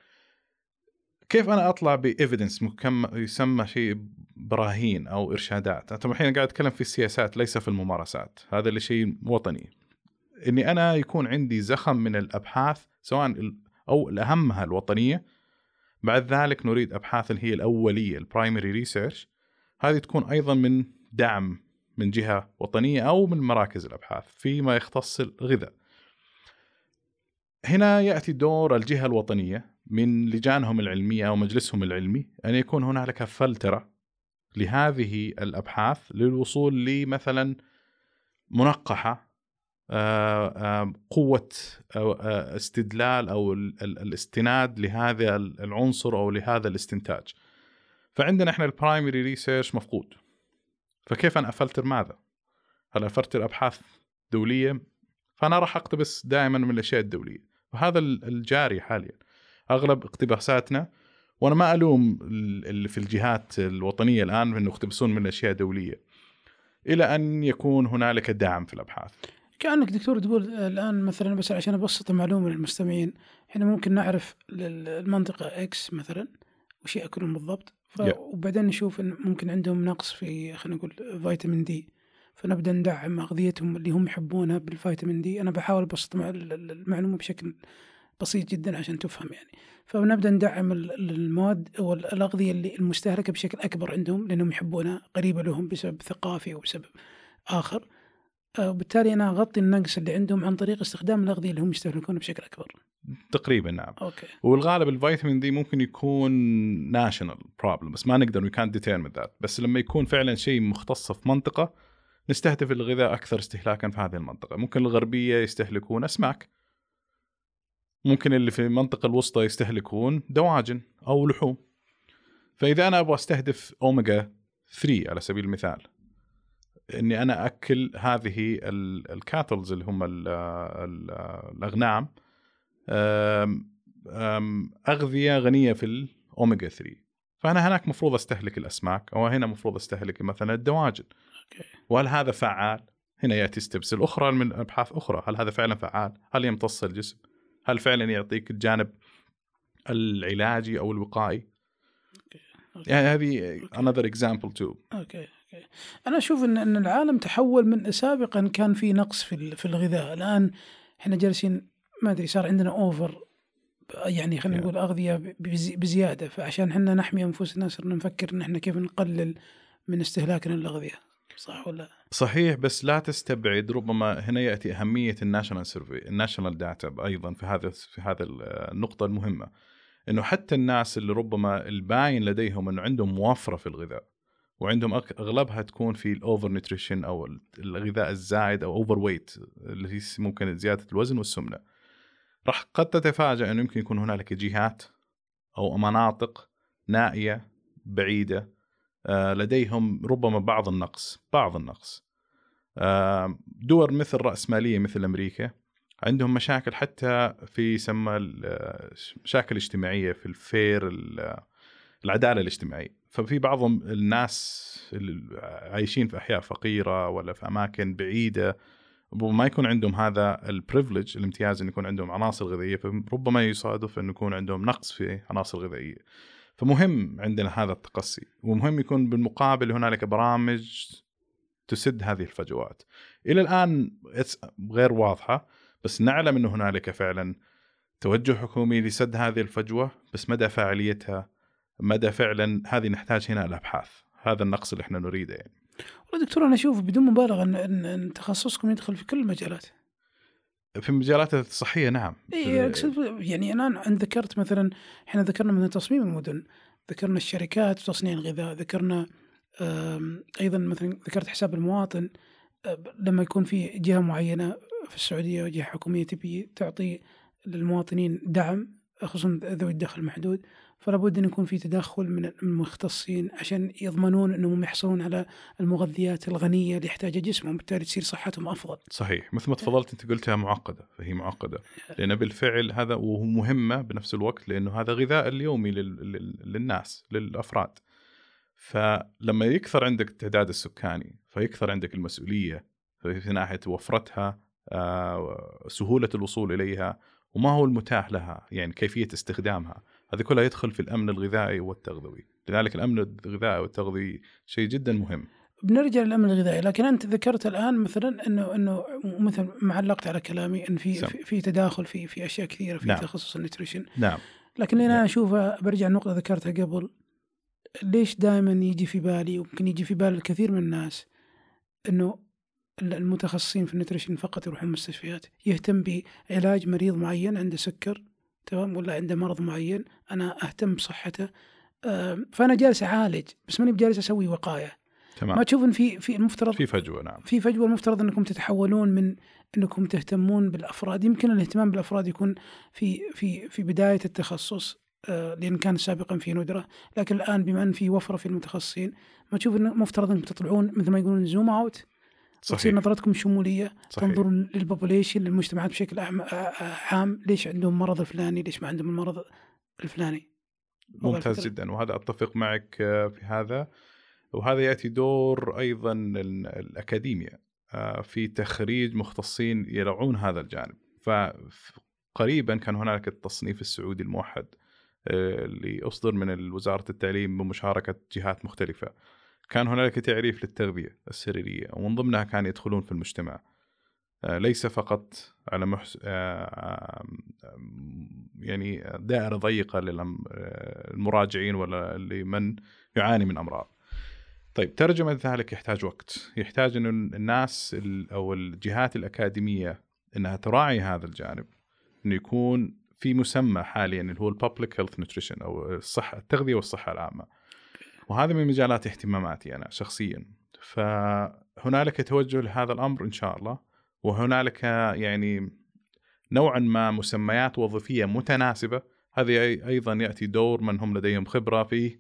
كيف أنا أطلع ب evidence يسمى شيء براهين أو إرشادات؟ انت الحين قاعد أتكلم في السياسات ليس في الممارسات هذا اللي شيء وطني. إني أنا يكون عندي زخم من الأبحاث سواء أو الأهمها الوطنية بعد ذلك نريد أبحاث اللي هي الأولية ال primary research هذه تكون أيضا من دعم من جهة وطنية أو من مراكز الأبحاث فيما يختص الغذاء. هنا يأتي دور الجهة الوطنية من لجانهم العلميه أو مجلسهم العلمي أن يكون هنالك فلترة لهذه الأبحاث للوصول لمثلا منقحة آه، آه، قوة آه، استدلال أو الاستناد لهذا العنصر أو لهذا الاستنتاج. فعندنا إحنا ال primary research مفقود. فكيف أنا افلتر ماذا؟ هل افلتر ابحاث دوليه؟ فأنا راح أقتبس دائما من الأشياء الدولية، وهذا الجاري حاليا. أغلب اقتباساتنا وأنا ما ألوم اللي في الجهات الوطنية الآن إنه يقتبسون من أشياء دولية. إلى أن يكون هنالك دعم في الأبحاث. كأنك دكتور تقول الآن مثلا بس عشان أبسط المعلومة للمستمعين إحنا ممكن نعرف المنطقة إكس مثلا وش ياكلون بالضبط. وبعدين نشوف إن ممكن عندهم نقص في خلينا نقول فيتامين دي فنبدأ ندعم أغذيتهم اللي هم يحبونها بالفيتامين دي أنا بحاول أبسط المعلومة بشكل بسيط جدا عشان تفهم يعني. فنبدأ ندعم المواد أو الأغذية اللي المستهلكة بشكل أكبر عندهم لأنهم يحبونها قريبة لهم بسبب ثقافي أو بسبب آخر. وبالتالي أنا أغطي النقص اللي عندهم عن طريق استخدام الأغذية اللي هم يستهلكونها بشكل أكبر. تقريبا نعم. okay. والغالب الفيتامين D ممكن يكون national problem بس ما نقدر وي كانت ديتيرمن ذات بس لما يكون فعلا شيء مختص في منطقة نستهدف الغذاء أكثر استهلاكا في هذه المنطقة، ممكن الغربية يستهلكون أسماك. ممكن اللي في المنطقة الوسطى يستهلكون دواجن أو لحوم. فإذا أنا أبغى أستهدف اوميجا 3 على سبيل المثال إني أنا أكل هذه ال cattles اللي هم ال ال الأغنام أغذية غنية في الاوميجا 3 فأنا هناك مفروض أستهلك الأسماك أو هنا مفروض أستهلك مثلا الدواجن وهل هذا فعال؟ هنا يأتي steps الأخرى من أبحاث أخرى هل هذا فعلا فعال؟ هل يمتص الجسم؟ هل فعلا يعطيك الجانب العلاجي أو الوقائي؟ يعني هذه another example too. okay أنا أشوف ان إن العالم تحول من سابقا كان في نقص في في الغذاء. الآن إحنا جالسين ما أدري صار عندنا over يعني خلينا نقول أغذية بزيادة. فعشان إحنا نحمي أنفسنا صرنا نفكر إن إحنا كيف نقلل من استهلاكنا للأغذية. صح ولا صحيح بس لا تستبعد ربما هنا يأتي أهمية ال national survey ال national data أيضا في هذا في هذا النقطة المهمة. إنه حتى الناس اللي ربما الباين لديهم إنه عندهم موفره في الغذاء وعندهم أغلبها تكون في ال over nutrition أو الغذاء الزايد أو overweight اللي ممكن زيادة الوزن والسمنة. راح قد تتفاجأ إنه يمكن يكون هنالك جهات أو مناطق نائية بعيدة آه، لديهم ربما بعض النقص بعض النقص. آه، دول مثل رأسمالية مثل أمريكا عندهم مشاكل حتى في سمى مشاكل اجتماعية في ال fair العدالة الاجتماعية. ففي بعضهم الناس اللي عايشين في أحياء فقيرة ولا في أماكن بعيدة وما يكون عندهم هذا البريفليج الامتياز إن يكون عندهم عناصر غذائية فربما يصادف انه يكون عندهم نقص في عناصر غذائية. فمهم عندنا هذا التقصي ومهم يكون بالمقابل هنالك برامج تسد هذه الفجوات. إلى الآن غير واضحة بس نعلم إنه هنالك فعلا توجه حكومي لسد هذه الفجوة بس مدى فاعليتها مدى فعلا هذه نحتاج هنا الابحاث هذا النقص اللي إحنا نريده يعني. والله دكتور أنا أشوف بدون مبالغة إن إن تخصصكم يدخل في كل المجالات. في المجالات الصحيه نعم. إي أقصد يعني أنا إن ذكرت مثلا إحنا ذكرنا مثلا تصميم المدن ذكرنا الشركات وتصنيع الغذاء ذكرنا أيضا مثلا ذكرت حساب المواطن. لما يكون في جهة معينة في السعودية وجهه حكومية تبي تعطي للمواطنين دعم خصوصا ذوي الدخل المحدود فلا بد أن يكون في تدخل من المختصين عشان يضمنون أنهم يحصلون على المغذيات الغنية اللي يحتاجها جسمهم وبالتالي تصير صحتهم أفضل. صحيح. مثل ما تفضلت أنت قلتها معقدة فهي معقدة. لأن بالفعل هذا وهو مهمة بنفس الوقت لأنه هذا غذاء اليومي للناس للأفراد. فلما يكثر عندك التعداد السكاني فيكثر عندك المسؤولية في ناحية وفرتها آه، سهولة الوصول إليها وما هو المتاح لها يعني كيفية استخدامها. هذه كلها يدخل في الأمن الغذائي والتغذوي. لذلك الأمن الغذائي والتغذوي شيء جدا مهم. بنرجع للأمن الغذائي لكن أنت ذكرت الآن مثلا إنه إنه مثل ما علقت على كلامي إن في في, في تداخل في في أشياء كثيرة في نعم. تخصص النيوتريشن. نعم. لكن اللي نعم. أنا اشوفه برجع النقطه ذكرتها قبل. ليش دائما يجي في بالي وممكن يجي في بال الكثير من الناس إنه المتخصصين في النيوتريشن فقط يروحون المستشفيات يهتم بعلاج مريض معين عنده سكر تمام ولا عنده مرض معين أنا أهتم بصحته. فأنا جالس أعالج بس ماني بجالس أسوي وقاية. تمام. ما تشوف ان في في المفترض في فجوة نعم. في فجوة المفترض إنكم تتحولون من إنكم تهتمون بالأفراد. يمكن الاهتمام بالأفراد يكون في في في بداية التخصص آه، لأن كان سابقا في ندرة. لكن الآن بما إن في وفرة في المتخصصين ما تشوف انه مفترض إنكم تطلعون مثل ما يقولون zoom out صحيح. تصير نظرتكم شمولية صحيح. تنظرون لل population للمجتمعات بشكل عام ليش عندهم مرض الفلاني ليش ما عندهم المرض الفلاني؟ ممتاز جدا وهذا أتفق معك آه، في هذا. وهذا يأتي دور أيضا الاكاديميا آه، في تخريج مختصين يرعون هذا الجانب. فقريبا كان هناك التصنيف السعودي الموحد آه، اللي أصدر من وزاره التعليم بمشاركة جهات مختلفة. كان هنالك تعريف للتغذية السريرية ومن ضمنها كان يدخلون في المجتمع. آه، ليس فقط على محس... آه، يعني دائرة ضيقة للمراجعين ولا لمن يعاني من أمراض. طيب ترجمة ذلك يحتاج وقت. يحتاج أن الناس أو الجهات الأكاديمية أنها تراعي هذا الجانب أنه يكون في مسمى حاليا اللي هو ال public health nutrition أو الصحة التغذية والصحة العامة. وهذا من مجالات اهتماماتي أنا شخصيا. فهنالك توجه لهذا الأمر إن شاء الله وهنالك يعني نوعا ما مسميات وظيفية متناسبة. هذه أيضا يأتي دور من هم لديهم خبرة في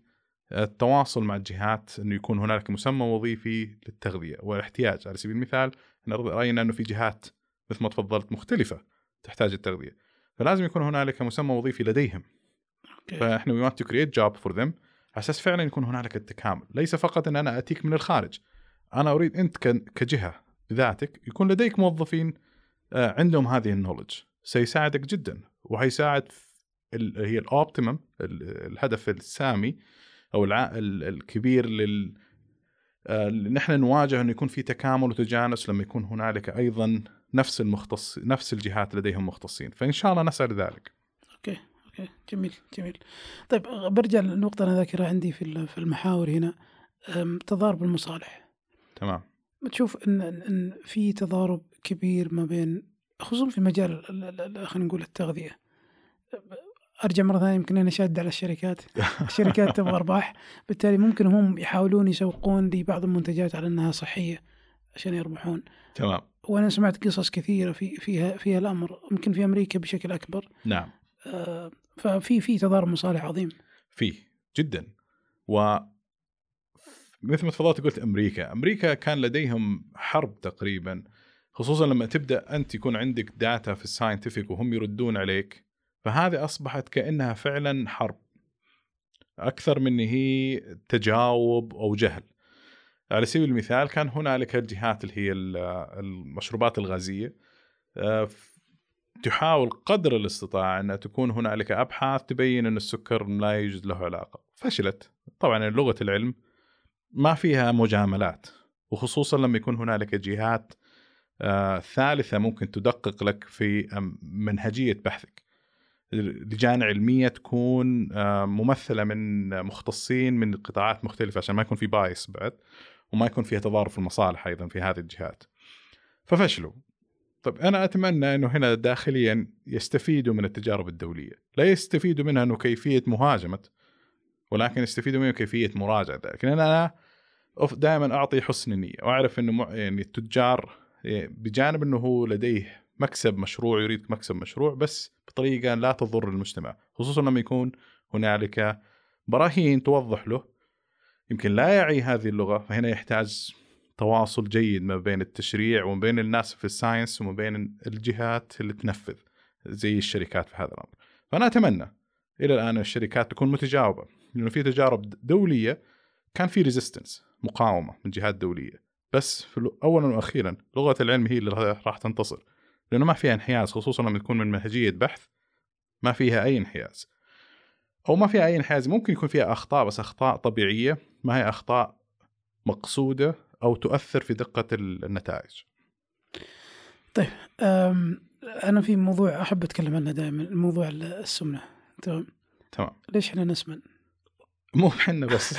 التواصل مع الجهات إنه يكون هنالك مسمى وظيفي للتغذية. والاحتياج على سبيل المثال رأينا إنه في جهات مثل ما تفضلت مختلفة تحتاج التغذية. فلازم يكون هنالك مسمى وظيفي لديهم. فإحنا we want to create job for them. على أساس فعلا يكون هنالك التكامل ليس فقط إن أنا أتيك من الخارج. أنا أريد أنت كجهة بذاتك يكون لديك موظفين آه، عندهم هذه النولج. سيساعدك جدا. وحيساعد هي الاوبتيمم الهدف السامي أو الكبير لل آه، نحن نواجه انه يكون في تكامل وتجانس لما يكون هنالك أيضا نفس المختص نفس الجهات لديهم مختصين. فإن شاء الله نسعى لذلك. Okay. Okay جميل جميل. طيب برجع للنقطة أنا ذاكرة عندي في في المحاور هنا. تضارب المصالح. تمام. بتشوف إن إن في تضارب كبير ما بين خصوصا في مجال خلينا نقول التغذية. أرجع مرة ثانية يمكن أنا شاد على الشركات. الشركات تبغى أرباح. بالتالي ممكن هم يحاولون يسوقون لبعض المنتجات على إنها صحية عشان يربحون. تمام. وأنا سمعت قصص كثيرة في فيها فيها الأمر. يمكن في أمريكا بشكل أكبر. نعم. آه ففي في تضارب مصالح عظيم. فيه جدا. و مثل ما تفضلت قلت أمريكا. أمريكا كان لديهم حرب تقريبا خصوصا لما تبدأ أنت يكون عندك داتا في الساينتفك وهم يردون عليك فهذه أصبحت كأنها فعلا حرب. أكثر من هي تجاوب أو جهل. على سبيل المثال كان هنالك الجهات اللي هي المشروبات الغازية. آه، تحاول قدر الاستطاعة أن تكون هنالك أبحاث تبين أن السكر لا يوجد له علاقة. فشلت. طبعا لغة العلم ما فيها مجاملات وخصوصا لما يكون هنالك جهات آه ثالثة ممكن تدقق لك في منهجية بحثك. لجان علمية تكون آه ممثلة من مختصين من قطاعات مختلفة عشان ما يكون في بايس بعد وما يكون فيها تضارب في المصالح أيضا في هذه الجهات. ففشلوا. طيب أنا أتمنى إنه هنا داخليا يستفيدوا من التجارب الدولية. لا يستفيدوا منها إنه كيفية مهاجمة ولكن يستفيدوا منه كيفية مراجعة. لكن أنا دائما أعطي حسن النية. وأعرف إنه يعني التجار بجانب إنه هو لديه مكسب مشروع يريد مكسب مشروع بس بطريقة لا تضر المجتمع. خصوصا لما يكون هنالك براهين توضح له. يمكن لا يعي هذه اللغة فهنا يحتاج تواصل جيد ما بين التشريع وما بين الناس في الساينس وما بين الجهات اللي تنفذ زي الشركات في هذا الأمر. فأنا أتمنى إلى الآن الشركات تكون متجاوبة لأنه في تجارب دولية كان في ريزيستنس مقاومة من جهات دولية. بس في اولا وأخيرا لغة العلم هي اللي راح تنتصر لأنه ما فيها انحياز خصوصا لما تكون من منهجية بحث ما فيها أي انحياز. أو ما فيها أي انحياز ممكن يكون فيها أخطاء بس أخطاء طبيعية ما هي أخطاء مقصودة أو تؤثر في دقة النتائج. طيب أنا في موضوع أحب أتكلم عنه دائما موضوع السمنة. تمام؟ تمام. ليش إحنا نسمن؟ مو إحنا بس.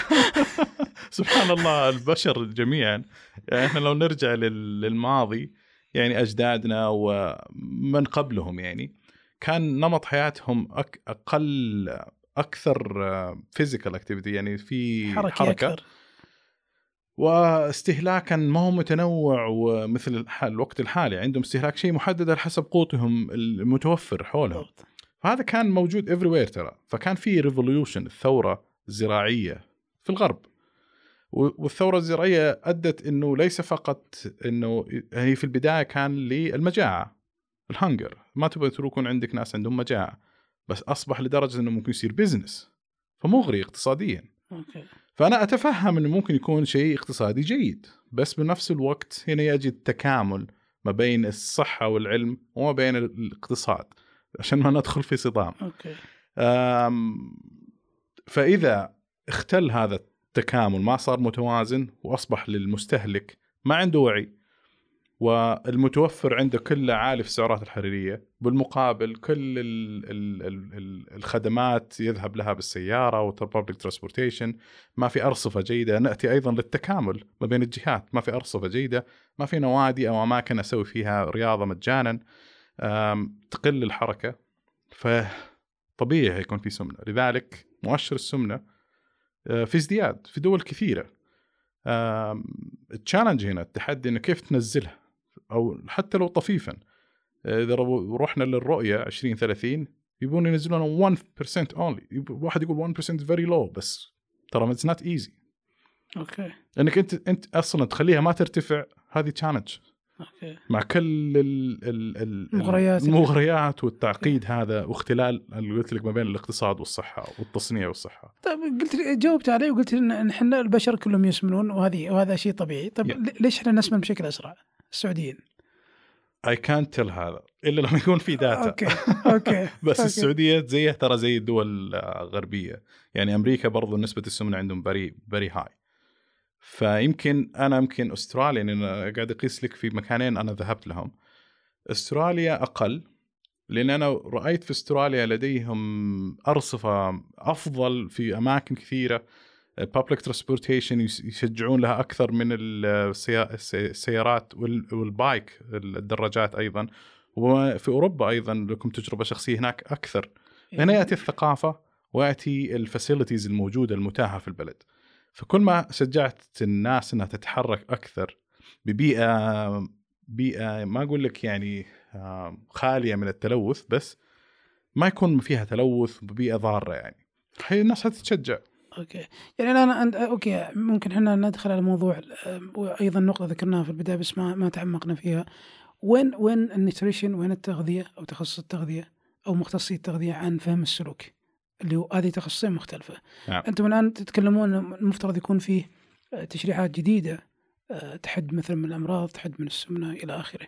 سبحان الله البشر جميعا. يعني إحنا لو نرجع للماضي يعني أجدادنا ومن قبلهم يعني كان نمط حياتهم أقل أكثر physical activity يعني في حركة, حركة. أكثر. واستهلاكا ما هو متنوع ومثل الوقت الحالي. عندهم استهلاك شيء محدد على حسب قوتهم المتوفر حولهم. فهذا كان موجود everywhere ترى. فكان في revolution الثورة الزراعية في الغرب. والثورة الزراعية أدت إنه ليس فقط إنه هي في البداية كان للمجاعة ال hunger ما تبغى تكون عندك ناس عندهم مجاعة بس أصبح لدرجة إنه ممكن يصير business فمغري اقتصاديا. okay. فأنا أتفهم إنه ممكن يكون شيء اقتصادي جيد بس بنفس الوقت هنا يجي التكامل ما بين الصحة والعلم وما بين الاقتصاد عشان ما ندخل في صدام. okay. فإذا اختل هذا التكامل ما صار متوازن وأصبح للمستهلك ما عنده وعي والمتوفر عنده كله عالي في السعرات الحرارية بالمقابل كل ال ال ال الخدمات يذهب لها بالسيارة وال public transportation ما في أرصفة جيدة. نأتي أيضا للتكامل ما بين الجهات. ما في أرصفة جيدة. ما في نوادي أو أماكن أسوي فيها رياضة مجانا. تقل الحركة. فطبيعي يكون في سمنة. لذلك مؤشر السمنة آه، في ازدياد في دول كثيرة. ال challenge هنا التحدي إنه كيف تنزلها؟ أو حتى لو طفيفا. إذا رحنا للرؤية 2030 يبون ينزلون 1% only واحد يقول 1% very low بس ترى it's not easy okay. لأنك انت أنت أصلا تخليها ما ترتفع هذه challenge مع كل ال ال المغريات المغريات والتعقيد هذا واختلال اللي قلت لك ما بين الاقتصاد والصحة والتصنيع والصحة. طيب قلت جاوبت علي وقلت ان إحنا البشر كلهم يسمنون وهذه وهذا شيء طبيعي. طيب yeah. ليش إحنا نسمن بشكل أسرع؟ السعوديين. اي كانت تل هذا إلا لما يكون في data okay okay بس okay. السعودية زيها ترى زي الدول الغربية. يعني أمريكا برضو نسبة السمنة عندهم very very high فيمكن أنا يمكن أستراليا لأن قاعد أقيس لك في مكانين أنا ذهبت لهم. أستراليا أقل لأن أنا رأيت في أستراليا لديهم أرصفة أفضل في أماكن كثيرة. public transportation يشجعون لها أكثر من السيارات وال bike الدراجات أيضا. وفي أوروبا أيضا لكم تجربة شخصية هناك أكثر. هنا يأتي الثقافة ويأتي ال facilities الموجودة المتاحة في البلد. فكل ما شجعت الناس إنها تتحرك أكثر ببيئة بيئة ما أقول لك يعني خالية من التلوث بس ما يكون فيها تلوث ببيئة ضارة يعني. هي الناس هتتشجع okay. يعني أنا أنا okay ممكن إحنا ندخل على موضوع وأيضا نقطة ذكرناها في البداية بس ما ما تعمقنا فيها. وين وين ال nutrition وين التغذية أو تخصص التغذية أو مختصي التغذية عن فهم السلوك؟ اللي هو هذه تخصصين مختلفة. نعم. أنتم الآن تتكلمون المفترض يكون فيه آه، تشريعات جديدة آه، تحد مثلا من الأمراض تحد من السمنة إلى آخره.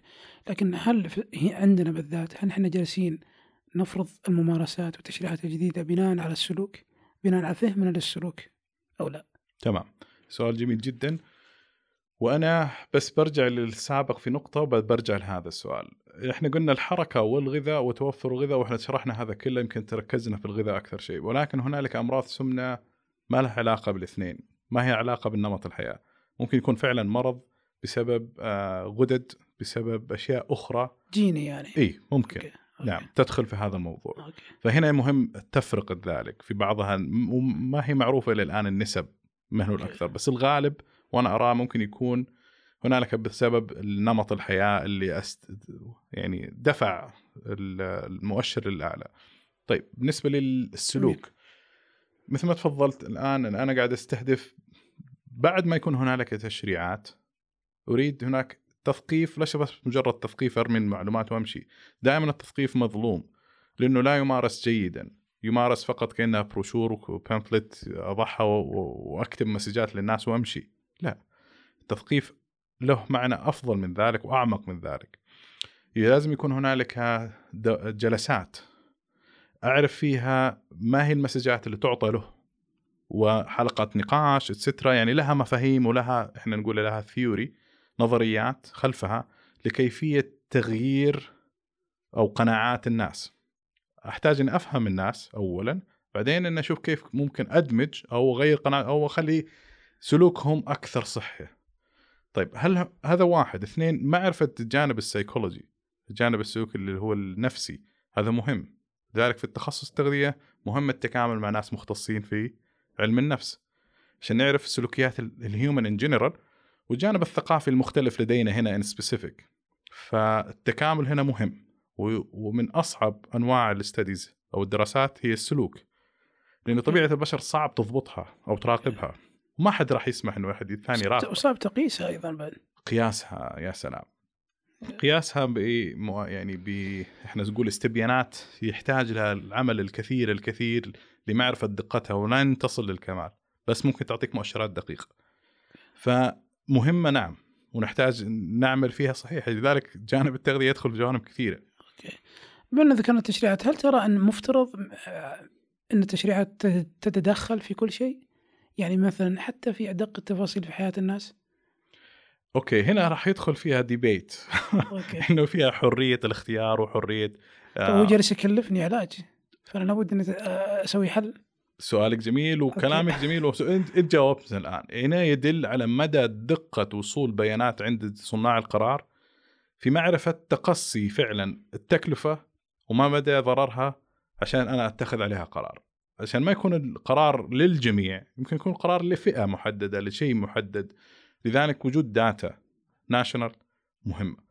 لكن هل عندنا بالذات هل إحنا جالسين نفرض الممارسات والتشريعات الجديدة بناء على السلوك بناء على فهمنا للسلوك أو لا؟ تمام. سؤال جميل جدا. وأنا بس برجع للسابق في نقطة وبرجع لهذا السؤال. إحنا قلنا الحركة والغذاء وتوفر الغذاء وإحنا شرحنا هذا كله يمكن تركزنا في الغذاء أكثر شيء. ولكن هنالك أمراض سمنة ما لها علاقة بالاثنين ما هي علاقة بالنمط الحياة. ممكن يكون فعلا مرض بسبب آه، غدد بسبب أشياء أخرى. جيني يعني. إي ممكن. okay. okay. نعم تدخل في هذا الموضوع. okay. فهنا مهم تفرق ذلك في بعضها م- وما هي معروفة إلى الآن النسب من هو الأكثر. بس الغالب وأنا أراه ممكن يكون هنالك بسبب النمط الحياة اللي أست... يعني دفع ال- المؤشر للأعلى. طيب بالنسبة للسلوك مثل ما تفضلت الآن أنا قاعد أستهدف بعد ما يكون هنالك تشريعات أريد هناك تثقيف ليس بس مجرد تثقيف أرمي المعلومات وأمشي. دائما التثقيف مظلوم لأنه لا يمارس جيدا. يمارس فقط كأنها brochure و pamphlet اضعها وأكتب messages للناس وأمشي. لا التثقيف له معنى أفضل من ذلك وأعمق من ذلك. لازم يكون هنالك جلسات. أعرف فيها ما هي ال messages اللي تعطى له وحلقات نقاش etcetera يعني لها مفاهيم ولها إحنا نقول لها theory نظريات خلفها لكيفية تغيير أو قناعات الناس. أحتاج إني أفهم الناس اولا بعدين ان أشوف كيف ممكن أدمج أو أغير قناعات أو أخلي سلوكهم أكثر صحه طيب هل هذا واحد. اثنين معرفه الجانب السيكولوجي الجانب السلوكي اللي هو النفسي. هذا مهم. لذلك في التخصص التغذية مهم التكامل مع ناس مختصين في علم النفس. عشان نعرف سلوكيات ال- ال human in general والجانب الثقافي المختلف لدينا هنا in specific فالتكامل هنا مهم. ومن أصعب أنواع الاستديز أو الدراسات هي السلوك. لأن طبيعة البشر صعب تضبطها أو تراقبها. وما حد راح يسمح إنه واحد ثاني يراقب وصعب تقيسها أيضا بعد. قياسها يا سلام. قياسها ب يعني ب إحنا نقول استبيانات يحتاج لها العمل الكثير الكثير لمعرفة دقتها ولن تصل للكمال. بس ممكن تعطيك مؤشرات دقيقة. فمهمة نعم ونحتاج نعمل فيها صحيح. لذلك جانب التغذية يدخل في جوانب كثيرة. بما إن ذكرنا التشريعات هل ترى أن مفترض آه، إن التشريعات تتدخل في كل شيء؟ يعني مثلا حتى في أدق التفاصيل في حياة الناس؟ okay هنا راح يدخل فيها debate okay. إنه فيها حرية الاختيار وحرية طيب آه هو جالس يكلفني علاج. فأنا لابد إني آه، أسوي حل. سؤالك جميل وكلامك جميل. وس- انت إنت جاوبت الآن. هنا يدل على مدى دقة وصول بيانات عند صناع القرار. في معرفة تقصي فعلا التكلفة وما مدى ضررها عشان أنا أتخذ عليها قرار. عشان ما يكون القرار للجميع يمكن يكون قرار لفئة محددة لشيء محدد لذلك وجود data national مهمه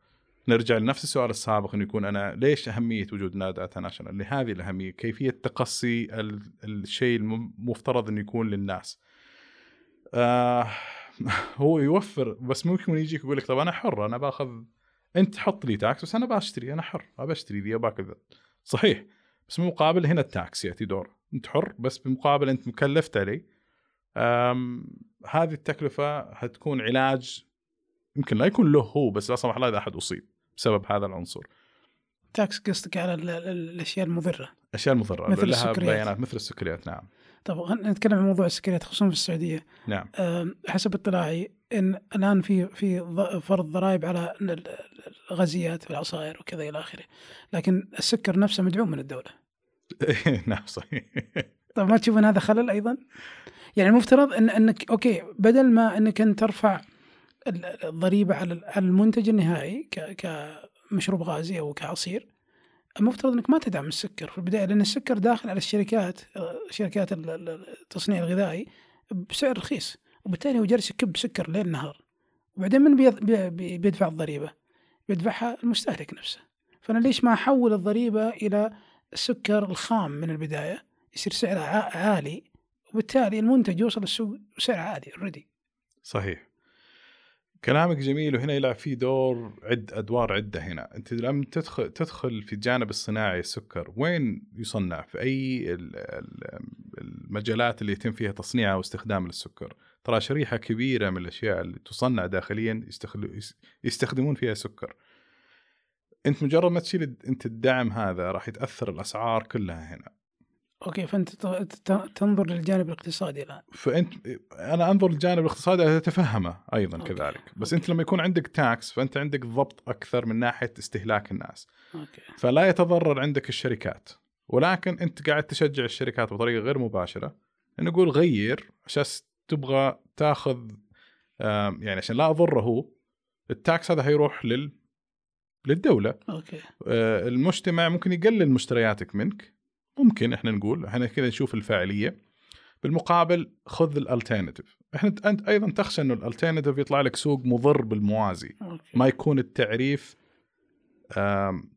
نرجع لنفس السؤال السابق إنه يكون أنا ليش أهمية وجود data national؟ لهذه الأهمية، كيفية تقصي ال- الشيء المفترض إنه يكون للناس. آه هو يوفر بس ممكن يجيك يقول لك طب أنا حر أنا باخذ أنت حط لي tax بس أنا بشتري أنا حر أبى أشتري ذي باكل ذا. صحيح بس بالمقابل هنا ال tax يأتي دور، انت حر بس بالمقابل انت مكلفت علي. هذه التكلفة حتكون علاج يمكن لا يكون له هو بس لا سمح الله إذا أحد أصيب بسبب هذا العنصر. tax قصدك على ال- ال- الأشياء المضرة اشياء مضره مثل لها السكريات. بيانات مثل السكريات نعم طب نتكلم عن موضوع السكريات خصوصا في السعودية نعم حسب اطلاعي إن الآن في في فرض ضرائب على ال- ال- الغازيات في العصائر وكذا إلى آخره لكن السكر نفسه مدعوم من الدولة نعم صحيح طب ما تشوف ان هذا خلل أيضا؟ يعني المفترض ان إنك أوكي بدل ما إنك انت ترفع ال- الضريبة على ال- على المنتج النهائي كمشروب غازي أو كعصير المفترض إنك ما تدعم السكر في البداية لأن السكر داخل على الشركات شركات ال- ال- التصنيع الغذائي بسعر رخيص وبالتالي هو جالس يكب سكر ليل نهار وبعدين من بيدفع الضريبة؟ بيدفعها المستهلك نفسه فأنا ليش ما أحول الضريبة إلى السكر الخام من البداية يصير سعره عالي وبالتالي المنتج يوصل السوق بسعر عالي اوريدي صحيح. كلامك جميل وهنا يلعب فيه دور عد أدوار عدة هنا. أنت لما تدخل تدخل في الجانب الصناعي السكر وين يصنع؟ في أي ال- ال- المجالات اللي يتم فيها تصنيعها واستخدام السكر؟ ترى شريحة كبيرة من الأشياء اللي تصنع داخليا يستخدمون فيها سكر. أنت مجرد ما تشيل أنت الدعم هذا راح يتأثر الأسعار كلها هنا. okay فأنت تنظر للجانب الاقتصادي الآن. فأنت أنا أنظر للجانب الاقتصادي اتفهمه أيضا okay. كذلك. بس okay. أنت لما يكون عندك tax فأنت عندك ضبط أكثر من ناحية استهلاك الناس. okay. فلا يتضرر عندك الشركات. ولكن أنت قاعد تشجع الشركات بطريقة غير مباشرة. نقول غير عشان تبغى تاخذ يعني عشان لا أضره هو ال tax هذا حيروح لل للدولة. okay. آه، المجتمع ممكن يقلل مشترياتك منك. ممكن إحنا نقول إحنا كذا نشوف الفاعلية. بالمقابل خذ ال alternative إحنا أنت أيضا تخشى إنه ال alternative يطلع لك سوق مضر بالموازي. okay. ما يكون التعريف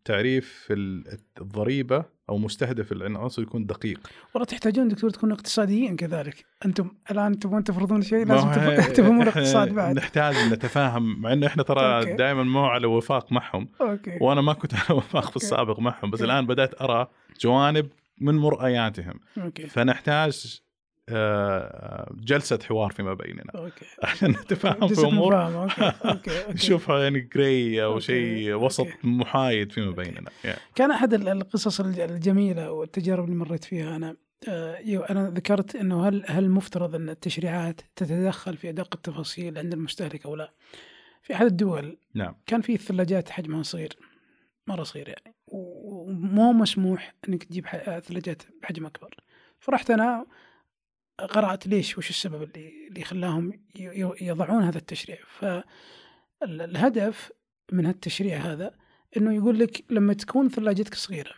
تعريف ال- الضريبة أو مستهدف العنصر يكون دقيق. والله تحتاجون دكتور تكونوا اقتصاديين كذلك. أنتم الآن تبغون تفرضون شيء؟ لازم تفهمون الاقتصاد بعد. نحتاج نتفاهم مع إنه إحنا ترى okay. دائما مو على وفاق معهم. أوكي. وأنا ما كنت على وفاق في okay. السابق معهم بس okay. الآن بدأت أرى جوانب من مرئياتهم. okay. فنحتاج جلسة حوار فيما بيننا okay عشان نتفاهم في امور فاهم. okay okay okay. نشوفها يعني gray أو okay. شيء okay. وسط محايد فيما بيننا يعني. كان أحد ال- القصص الج- الجميلة والتجارب اللي مريت فيها أنا آه، أنا ذكرت إنه هل هل المفترض أن التشريعات تتدخل في أدق التفاصيل عند المستهلك أو لا؟ في أحد الدول نعم كان في ثلاجات حجمها صغير مرة صغير يعني ومو مسموح إنك تجيب ح- ثلاجات بحجم أكبر فرحت أنا قرأت ليش؟ وش السبب اللي اللي خلاهم يضعون هذا التشريع؟ فالهدف من هالتشريع هذا إنه يقول لك لما تكون ثلاجتك صغيرة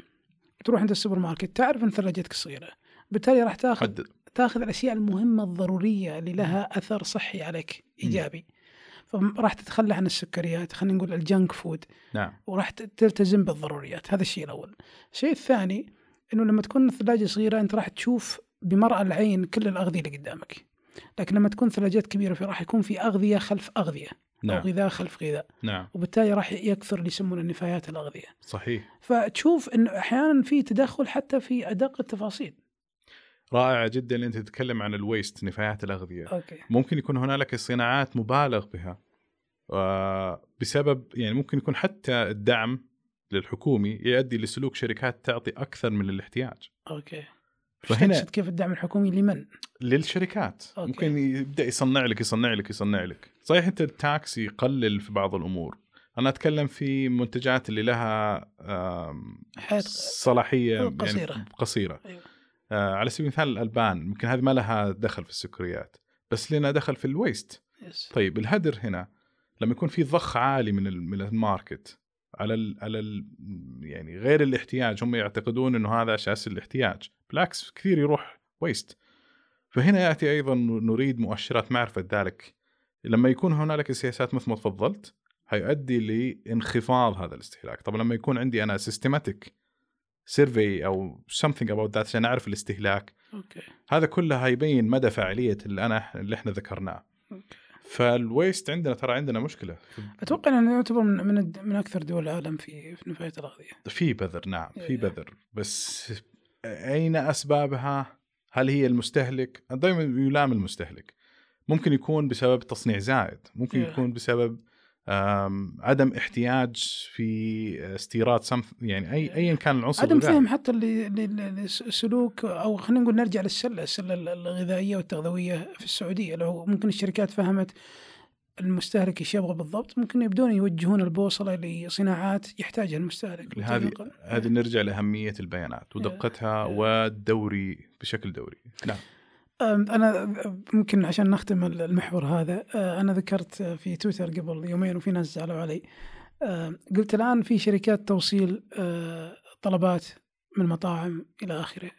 تروح عند السوبر ماركت تعرف إن ثلاجتك صغيرة بالتالي راح تاخذ حدد. تاخذ الأشياء المهمة الضرورية اللي لها أثر صحي عليك إيجابي. فراح تتخلى عن السكريات خلينا نقول ال junk food. نعم. وراح تلتزم بالضروريات. هذا الشيء الأول. الشيء الثاني إنه لما تكون الثلاجه صغيرة أنت راح تشوف بمرأى العين كل الأغذية اللي قدامك. لكن لما تكون ثلاجات كبيرة في راح يكون في أغذية خلف أو نعم. غذاء خلف غذاء. نعم. وبالتالي راح يكثر اللي يسمونه النفايات الأغذية. صحيح. فتشوف انه أحيانا في تدخل حتى في أدق التفاصيل. رائع جدا اللي أنت تتكلم عن ال waste نفايات الأغذية. okay. ممكن يكون هنالك صناعات مبالغ بها. آه، بسبب يعني ممكن يكون حتى الدعم للحكومي يؤدي لسلوك شركات تعطي أكثر من الاحتياج. okay. فهنا كيف الدعم الحكومي لمن؟ للشركات okay. ممكن يبدأ يصنع لك يصنع لك يصنع لك صحيح أنت ال tax يقلل في بعض الأمور أنا أتكلم في منتجات اللي لها صلاحية قصيرة. يعني قصيرة أيوة. آه، على سبيل المثال الألبان ممكن هذه ما لها دخل في السكريات بس لنا دخل في ال waste yes. طيب الهدر هنا لما يكون في ضخ عالي من ال- من ال market على ال على ال يعني غير الاحتياج هم يعتقدون إنه هذا أساس الاحتياج. بالعكس كثير يروح waste فهنا يأتي أيضا نريد مؤشرات معرفة ذلك. لما يكون هنالك سياسات مثل ما تفضلت حيؤدي لانخفاض هذا الاستهلاك. طب لما يكون عندي أنا systematic survey أو something about that عشان أعرف الاستهلاك okay. هذا كله هيبين مدى فاعلية اللي أنا اللي إحنا ذكرناه. okay. فال waste عندنا ترى عندنا مشكلة أتوقع إنه يعتبر من من, من أكثر دول العالم في في نفايه الأغذية في بذر نعم في إيه. بذر بس أين أسبابها؟ هل هي المستهلك؟ دائما يلام المستهلك. ممكن يكون بسبب تصنيع زائد، ممكن إيه. يكون بسبب عدم احتياج في استيراد سم يعني اي ايا كان العنصر عدم. فهم حتى ل- ل- ل- لسلوك أو خلينا نقول نرجع للسلة السلة الغذائية والتغذوية في السعودية لو ممكن الشركات فهمت المستهلك إيش يبغى بالضبط ممكن يبدون يوجهون البوصلة لصناعات يحتاجها المستهلك هذه. هذه نرجع لأهمية البيانات ودقتها إيه. والدوري بشكل دوري. نعم أنا ممكن عشان نختم المحور هذا أه، أنا ذكرت في تويتر قبل يومين وفي ناس زعلوا علي. أه، قلت الآن في شركات توصيل أه، طلبات من مطاعم إلى آخره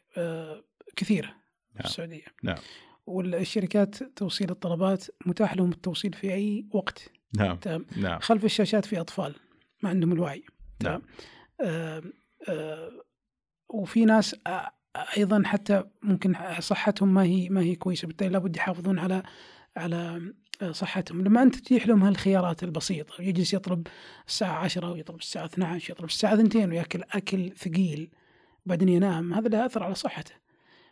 كثيرة في نعم. السعودية. نعم. والشركات توصيل الطلبات متاح لهم التوصيل في أي وقت. نعم. تمام؟ نعم. خلف الشاشات في أطفال ما عندهم الوعي. نعم. آه آه وفي ناس أيضا حتى ممكن صحتهم ما هي ما هي كويسة بالتالي لابد يحافظون على على صحتهم. لما أنت تتيح لهم هالخيارات البسيطة ويجلس يطلب الساعة 10 ويطلب الساعة 12 يطلب الساعة 2 ويأكل أكل ثقيل بعدين ينام هذا له أثر على صحته.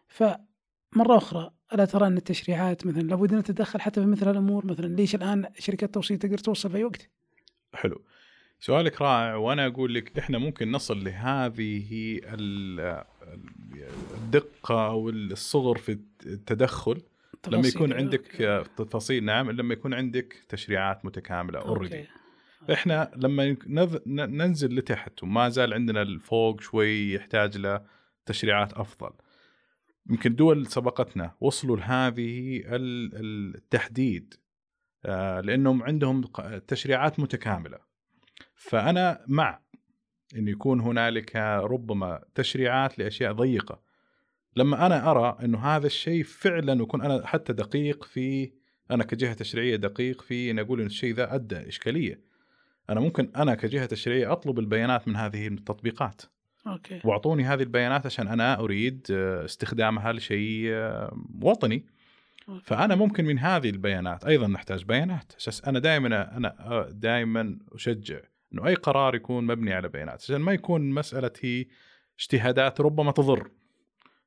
فمرة أخرى ألا ترى أن التشريعات مثلا لابد أن نتدخل حتى في مثل الأمور مثلا ليش الآن شركات التوصيل تقدر توصل في أي وقت؟ حلو. سؤالك رائع وأنا أقول لك إحنا ممكن نصل لهذه الدقة أو الصغر في التدخل. لما يكون عندك تفاصيل نعم لما يكون عندك تشريعات متكاملة اوريدي إحنا لما ننزل لتحت وما زال عندنا الفوق شوي يحتاج له تشريعات أفضل. يمكن دول سبقتنا وصلوا لهذه التحديد. آه، لأنهم عندهم تشريعات متكاملة. فأنا مع انه يكون هنالك ربما تشريعات لأشياء ضيقة. لما أنا أرى إنه هذا الشيء فعلا وكون أنا حتى دقيق في أنا كجهة تشريعية دقيق في إن أقول إن الشيء ذا أدى إشكالية. أنا ممكن أنا كجهة تشريعية أطلب البيانات من هذه التطبيقات. أوكي. وأعطوني هذه البيانات عشان أنا أريد استخدامها لشيء وطني. فأنا ممكن من هذه البيانات أيضا نحتاج بيانات. أساس أنا دائما أنا دائما أشجع إنه أي قرار يكون مبني على بيانات. عشان ما يكون مسألة هي اجتهادات ربما تضر.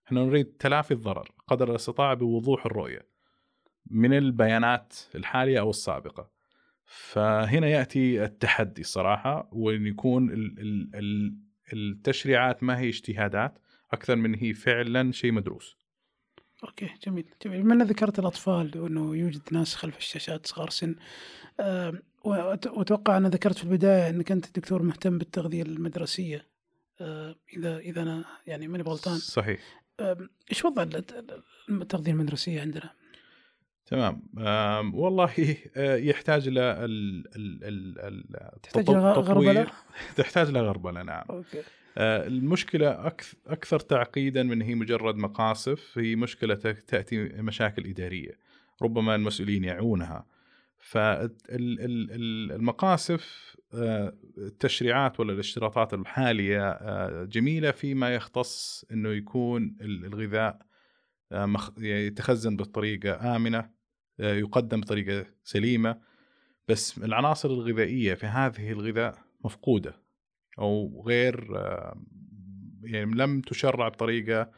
إحنا نريد تلافي الضرر قدر الإستطاعة بوضوح الرؤية من البيانات الحالية أو السابقة. فهنا يأتي التحدي الصراحة وإن يكون ال ال التشريعات ما هي اجتهادات أكثر من هي فعلا شيء مدروس. أوكي جميل جميل. بما ذكرت الأطفال وإنه يوجد ناس خلف الشاشات صغار سن وأتوقع أنا ذكرت في البداية إنك أنت دكتور مهتم بالتغذية المدرسية. أه إذا إذا أنا يعني ماني غلطان صحيح. إيش وضع التغذية المدرسية عندنا؟ تمام. والله آه، يحتاج إلى تحتاج إلى غربلة؟ تحتاج إلى غربلة نعم. أوكي. آه، المشكلة أكثر تعقيدا من هي مجرد مقاصف هي مشكلة تأتي مشاكل إدارية ربما المسؤولين يعونها. فالمقاصف التشريعات ولا الاشتراطات الحالية آه، جميلة فيما يختص إنه يكون الغذاء آه، يتخزن بطريقة آمنة آه، يقدم بطريقة سليمة. بس العناصر الغذائية في هذه الغذاء مفقودة أو غير يعني لم تشرع بطريقة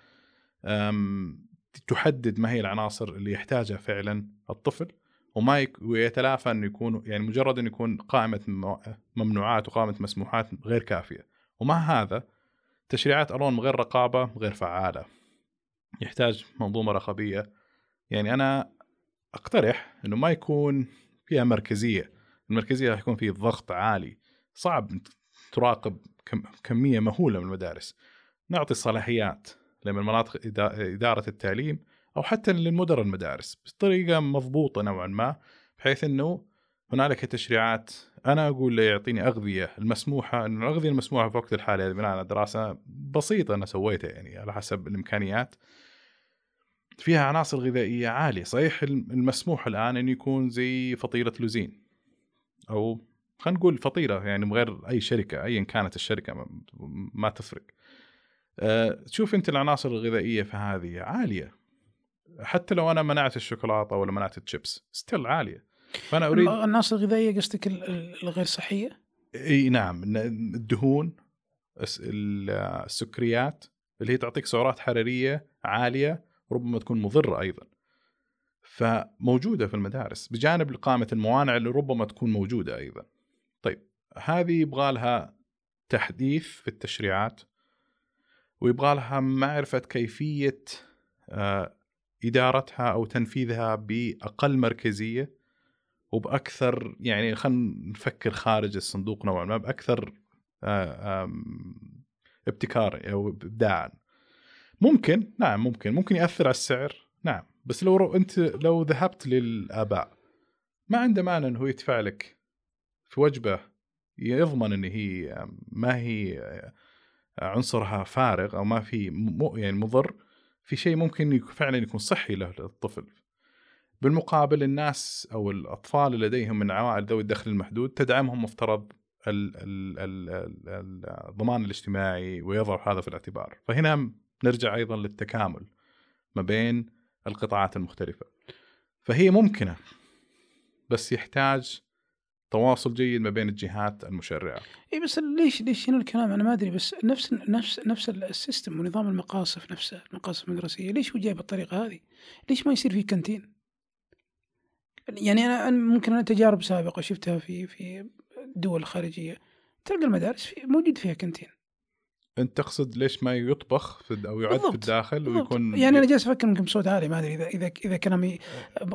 تحدد ما هي العناصر اللي يحتاجها فعلا الطفل. وما ويتلافى إنه يكون يعني مجرد إنه يكون قائمة ممنوعات وقائمة مسموحات غير كافية. ومع هذا تشريعات الون غير رقابة غير فعالة. يحتاج منظومة رقابية. يعني أنا أقترح إنه ما يكون فيها مركزية. المركزية راح يكون فيه ضغط عالي. صعب تراقب كم كمية مهولة من المدارس. نعطي الصلاحيات لمن مناطق إدارة التعليم أو حتى للمدراء المدارس بطريقه مضبوطة نوعا ما بحيث إنه هنالك تشريعات أنا أقول له يعطيني أغذية المسموحة إنه الأغذية المسموحة في وقت الحالي بناء على دراسة بسيطة أنا سويتها يعني على حسب الإمكانيات. فيها عناصر غذائية عالية صحيح المسموح الآن إنه يكون زي فطيرة لوزين أو خلينا نقول فطيرة يعني من غير أي شركة ايا كانت الشركة ما تفرق. أه تشوف أنت العناصر الغذائية في هذه عالية. حتى لو أنا منعت الشوكولاتة ولا منعت الشيبس still عالية. فأنا أريد العناصر الغذائية قصدك الغير صحية؟ إي نعم. الدهون السكريات اللي هي تعطيك سعرات حرارية عالية ربما تكون مضرة أيضا. فموجودة في المدارس بجانب قائمه الموانع اللي ربما تكون موجودة أيضا. طيب هذه يبغى لها تحديث في التشريعات ويبغى لها معرفة كيفية آه، إدارتها أو تنفيذها بأقل مركزية وبأكثر يعني خلينا نفكر خارج الصندوق نوعا ما بأكثر آه، ابتكار أو ابداعا. ممكن نعم ممكن ممكن يأثر على السعر نعم. بس لو أنت لو ذهبت للآباء ما عنده مانع إنه يدفع لك في وجبة يضمن إن هي ما هي عنصرها فارغ أو ما في يعني مضر في شيء ممكن فعلا يكون صحي للطفل. بالمقابل الناس أو الأطفال اللي لديهم من عوائل ذوي الدخل المحدود تدعمهم مفترض الضمان الاجتماعي ويضع هذا في الاعتبار. فهنا نرجع أيضا للتكامل ما بين القطاعات المختلفة. فهي ممكنة بس يحتاج تواصل جيد ما بين الجهات المشرعة. اي بس ليش ليش هنا الكلام أنا ما أدري بس نفس نفس نفس ال system ونظام المقاصف نفسه المقاصف المدرسية ليش هو جاي بالطريقة هذه؟ ليش ما يصير في canteen؟ يعني أنا ممكن أنا تجارب سابقة شفتها في في دول خارجية تلقى المدارس في موجود فيها canteen انت تقصد ليش ما يطبخ في أو يعد بالضبط. في الداخل بالضبط. ويكون يعني أنا جالس أفكر يمكن بصوت عالي ما أدري اذا اذا إذا كلامي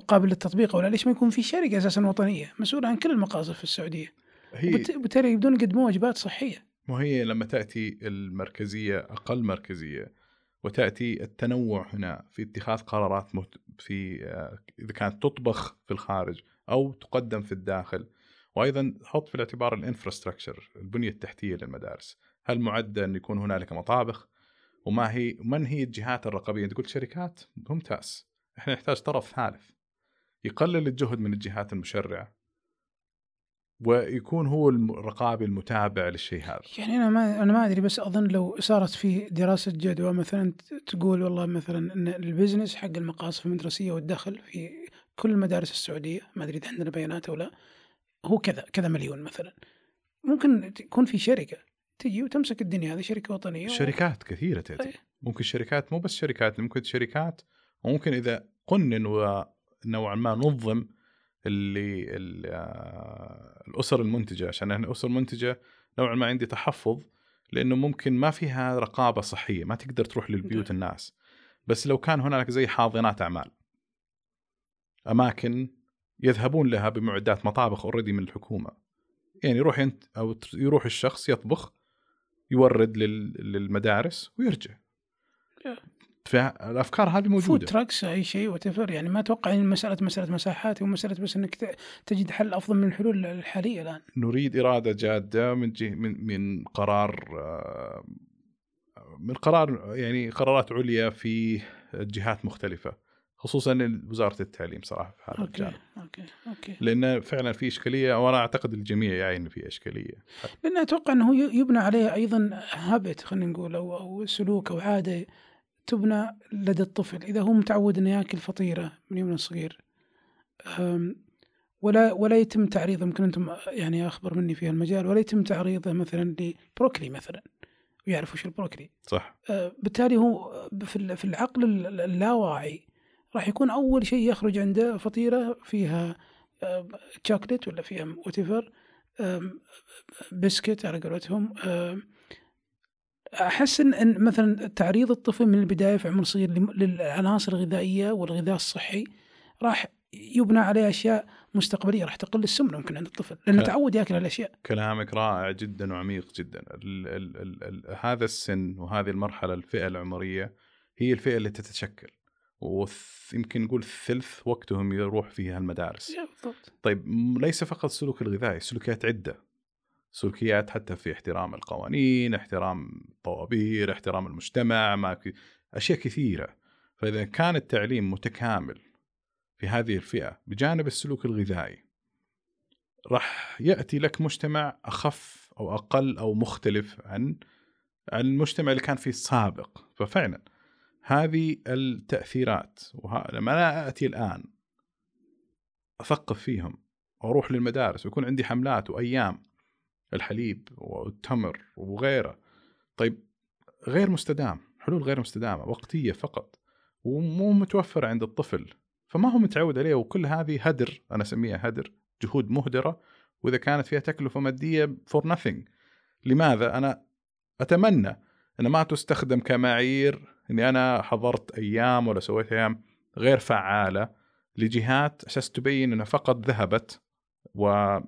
قابل للتطبيق ولا ليش ما يكون في شركة أساسا وطنية مسؤولة عن كل المقاصف في السعودية هي وبالتالي يبدون يقدمون وجبات صحية مو هي لما تأتي المركزية أقل مركزية وتأتي التنوع هنا في اتخاذ قرارات في آه، إذا كانت تطبخ في الخارج أو تقدم في الداخل وأيضا حط في الاعتبار الإنفراستراكشر البنية التحتية للمدارس هل معدة أن يكون هنالك مطابخ؟ وما هي من هي الجهات الرقابية؟ أنت قلت شركات ممتاز. إحنا نحتاج طرف ثالث يقلل الجهد من الجهات المشرعة ويكون هو الرقابي المتابع للشيء هذا. يعني أنا ما أنا ما أدري بس أظن لو صارت في دراسة جدوى مثلا تقول والله مثلا إن البزنس حق المقاصف المدرسية والدخل في كل المدارس السعودية ما أدري إذا عندنا بيانات أو لا هو كذا كذا مليون مثلا. ممكن تكون في شركة. تجي وتمسك الدنيا هذه شركة وطنية شركات و... كثيرة تأتي أيه. ممكن شركات مو بس شركات ممكن شركات وممكن إذا قنن ونوعا ما نظم اللي آه، الأسر المنتجة عشان الاسر المنتجه نوعا ما عندي تحفظ لأنه ممكن ما فيها رقابة صحية ما تقدر تروح للبيوت ده. الناس بس لو كان هنالك زي حاضنات أعمال أماكن يذهبون لها بمعدات مطابخ اوريدي من الحكومة يعني يروح انت أو يروح الشخص يطبخ يورد للمدارس ويرجع. فالأفكار هذه موجودة. food trucks أي شيء وتفر يعني ما أتوقع إن مسألة مسألة مساحات ومساله بس إنك تجد حل أفضل من الحلول الحالية الآن. نريد إرادة جادة من من من قرار من قرار يعني قرارات عليا في جهات مختلفة. خصوصا وزارة التعليم صراحة في هذا okay. الجانب. okay okay. لأن فعلا في إشكالية وأنا أعتقد الجميع يعي إن في إشكالية. لأن أتوقع إنه يبنى عليه أيضا habit خلينا نقول أو أو سلوك أو عادة تبنى لدى الطفل. إذا هو متعود إنه ياكل فطيرة من يوم صغير ولا ولا يتم تعريضه يمكن أنتم يعني أخبر مني في المجال ولا يتم تعريضه مثلا لبروكلي مثلا ويعرف وش البروكلي. صح. أه، بالتالي هو في العقل اللاواعي راح يكون أول شيء يخرج عنده فطيرة فيها تشوكلت ولا فيها وات بسكت على قولتهم أحس إن مثلا تعريض الطفل من البداية في عمر صغير للعناصر الغذائية والغذاء الصحي راح يبنى عليه أشياء مستقبلية راح تقل السمنة ممكن عند الطفل لأنه تعود يأكل هالأشياء. كلامك رائع جدا وعميق جدا. ال ال ال ال هذا السن وهذه المرحلة الفئة العمرية هي الفئة اللي تتشكل. ويمكن نقول ثلث وقتهم يروح فيها المدارس بالضبط. طيب ليس فقط السلوك الغذائي سلوكيات عدة. سلوكيات حتى في احترام القوانين احترام الطوابير احترام المجتمع ما أشياء كثيرة. فإذا كان التعليم متكامل في هذه الفئة بجانب السلوك الغذائي راح يأتي لك مجتمع أخف أو أقل أو مختلف عن عن المجتمع اللي كان فيه السابق. ففعلا هذه التأثيرات لما أنا آتي الآن أثقف فيهم وأروح للمدارس ويكون عندي حملات وأيام الحليب والتمر وغيره طيب غير مستدام حلول غير مستدامة وقتية فقط ومو متوفرة عند الطفل فما هو متعود عليه وكل هذه هدر أنا أسميها هدر جهود مهدرة وإذا كانت فيها تكلفة مادية فور nothing. لماذا؟ أنا أتمنى أن ما تستخدم كمعايير إني أنا حضرت أيام ولا سويت أيام غير فعالة لجهات أساس تبين إنها فقط ذهبت و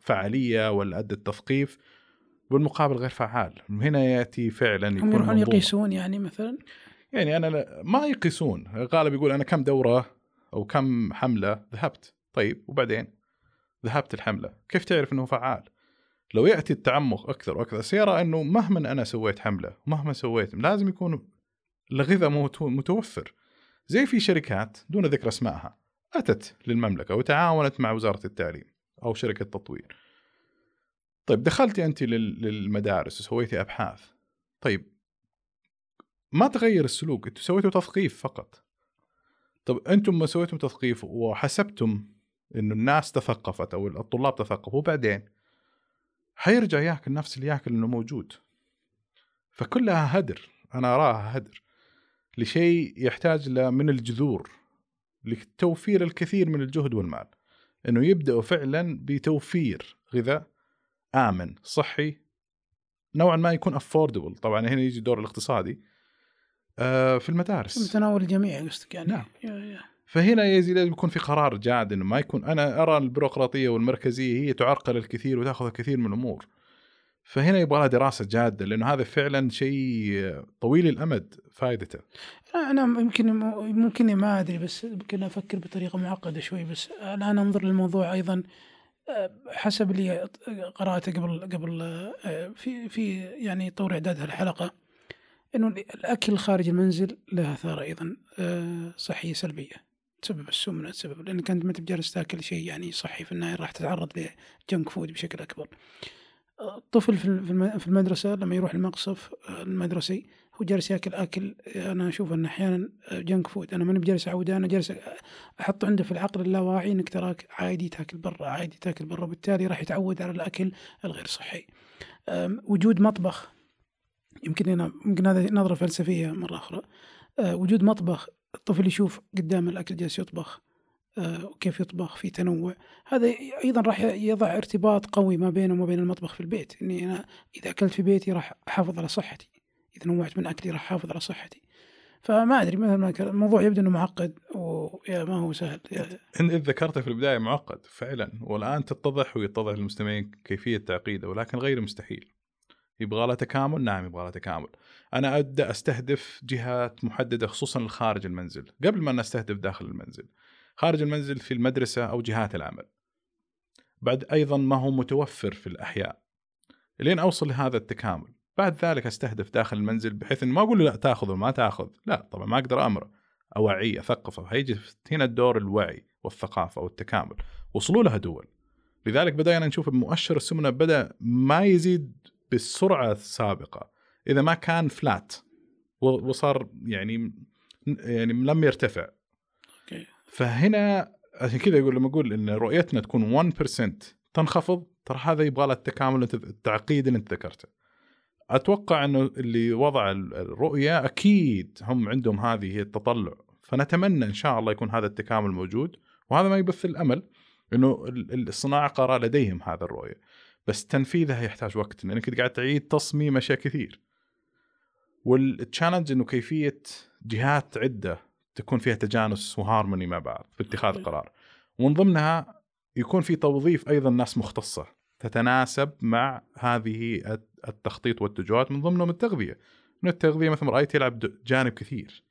فعالية ولا ادت تثقيف بالمقابل غير فعال. هنا يأتي فعلا يكون هم يقيسون يعني مثلا؟ يعني أنا ما يقيسون. غالب يقول أنا كم دورة أو كم حملة ذهبت. طيب وبعدين؟ ذهبت الحملة. كيف تعرف إنه فعال؟ لو يأتي التعمق أكثر وأكثر سيرى إنه مهما أنا سويت حملة مهما سويت لازم يكون الغذاء متوفر. زي في شركات دون ذكر أسمائها أتت للمملكة وتعاونت مع وزارة التعليم أو شركة تطوير. طيب دخلتي أنت للمدارس وسويتي أبحاث. طيب ما تغير السلوك؟ انت سويتوا تثقيف فقط. طب أنتم ما سويتم تثقيف وحسبتم إنه الناس تثقفت أو الطلاب تثقفوا وبعدين؟ حيرجع ياكل نفس اللي ياكل إنه موجود. فكلها هدر أنا أراها هدر لشيء يحتاج من الجذور لتوفير الكثير من الجهد والمال. إنه يبداوا فعلا بتوفير غذاء آمن صحي نوعا ما يكون افوردبل طبعا هنا يجي الدور الاقتصادي. آه في المدارس. في متناول الجميع قصدك يعني؟ نعم. فهنا يزي لازم يكون في قرار جاد إنه ما يكون أنا أرى البيروقراطية والمركزية هي تعرقل الكثير وتأخذ الكثير من الأمور. فهنا يبغى لها دراسة جادة لأنه هذا فعلا شيء طويل الأمد فائدته. أنا يمكن ممكن ما أدري بس يمكن أفكر بطريقة معقدة شوي بس الآن أنظر للموضوع أيضا. حسب اللي قرأته قبل قبل في في يعني طور اعداد هالحلقه إنه الأكل خارج المنزل له أثار أيضا صحية سلبية. تسبب السمنه تسبب لانك انت ما تبي جالس تاكل شيء يعني صحي في النهاية راح تتعرض ل junk food بشكل أكبر. الطفل في المدرسة لما يروح المقصف المدرسي هو جالس ياكل أكل أنا أشوف انه أحيانا junk food أنا ماني بجالس أعوده أنا جالس أحط عنده في العقل اللاواعي إنك تراك عادي تاكل برا عادي تاكل برا وبالتالي راح يتعود على الأكل الغير صحي. وجود مطبخ يمكن هنا يمكن هذه نظرة فلسفية مرة أخرى وجود مطبخ الطفل يشوف قدام الأكل جالس يطبخ وكيف يطبخ في تنوع. هذا أيضا راح يضع ارتباط قوي ما بينه وما بين المطبخ في البيت. إني أنا إذا أكلت في بيتي راح أحافظ على صحتي إذا نوعت من أكلي راح أحافظ على صحتي. فما أدري مثل ما الموضوع يبدو إنه معقد وما هو سهل. انت ذكرته في البداية معقد فعلا والآن تتضح ويتضح للمستمعين كيفية تعقيده ولكن غير مستحيل. يبغى له تكامل؟ نعم يبغى له تكامل. أنا أبدأ أستهدف جهات محددة خصوصا خارج المنزل قبل ما نستهدف داخل المنزل. خارج المنزل في المدرسة أو جهات العمل. بعد أيضا ما هو متوفر في الأحياء. لين أوصل لهذا التكامل. بعد ذلك أستهدف داخل المنزل بحيث ما أقول له لا تأخذ وما تأخذ. لا طبعا ما أقدر امره اوعيه أثقفه. هيجي هنا الدور الوعي والثقافة والتكامل. وصلوا لها دول. لذلك بدأنا نشوف مؤشر السمنة بدأ ما يزيد بالسرعة السابقة. إذا ما كان فلات وصار يعني يعني لم يرتفع. أوكي. فهنا عشان كذا يقول لما أقول إن رؤيتنا تكون 1% تنخفض ترى هذا يبغى له التكامل التعقيد اللي أنت ذكرته. أتوقع إنه اللي وضع الرؤية أكيد هم عندهم هذه التطلع. فنتمنى إن شاء الله يكون هذا التكامل موجود. وهذا ما يبث الأمل إنه الصناعة قرأ لديهم هذا الرؤية. بس تنفيذها يحتاج وقت لأنك قاعد تعيد تصميم أشياء كثير. والتشالنج إنه كيفية جهات عدة تكون فيها تجانس وهارموني مع بعض في اتخاذ قرار. ومن ضمنها يكون في توظيف أيضا ناس مختصة تتناسب مع هذه التخطيط والتجوات من ضمنهم التغذية. من التغذية مثل ما رأيت يلعب جانب كثير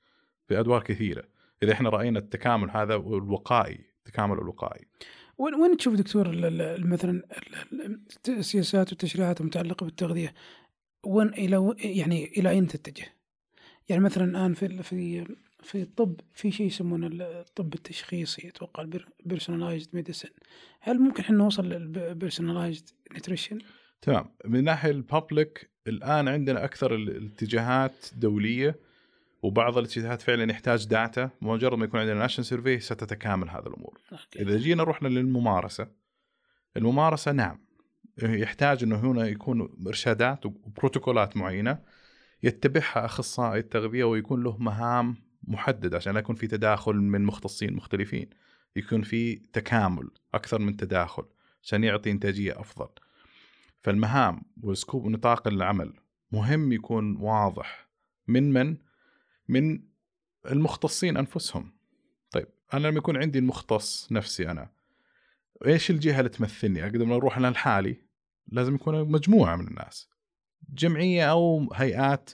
في أدوار كثيرة. إذا إحنا رأينا التكامل هذا الوقائي التكامل الوقائي. وين وين تشوف دكتور مثلا السياسات والتشريعات المتعلقة بالتغذية وين إلى يعني إلى أين تتجه؟ يعني مثلا الآن في في في الطب في شيء يسمونه الطب التشخيصي أتوقع ال personalized medicine هل ممكن إحنا نوصل لل personalized nutrition؟ تمام من الناحيه ال public الآن عندنا أكثر الاتجاهات دولية وبعض الاتجاهات فعلا يحتاج data مجرد ما يكون عندنا national survey ستتكامل هذه الأمور. okay. إذا جينا رحنا للممارسة الممارسة نعم يحتاج إنه هنا يكون إرشادات وبروتوكولات معينة يتبعها أخصائي التغذية ويكون له مهام محدد عشان لا يكون في تداخل من مختصين مختلفين. يكون في تكامل أكثر من تداخل عشان يعطي إنتاجية أفضل. فالمهام وسكوب نطاق العمل مهم يكون واضح من من من المختصين أنفسهم. طيب أنا لما يكون عندي المختص نفسي أنا إيش الجهة اللي تمثلني؟ أقدر أروح أنا لحالي لازم يكون مجموعة من الناس جمعية أو هيئات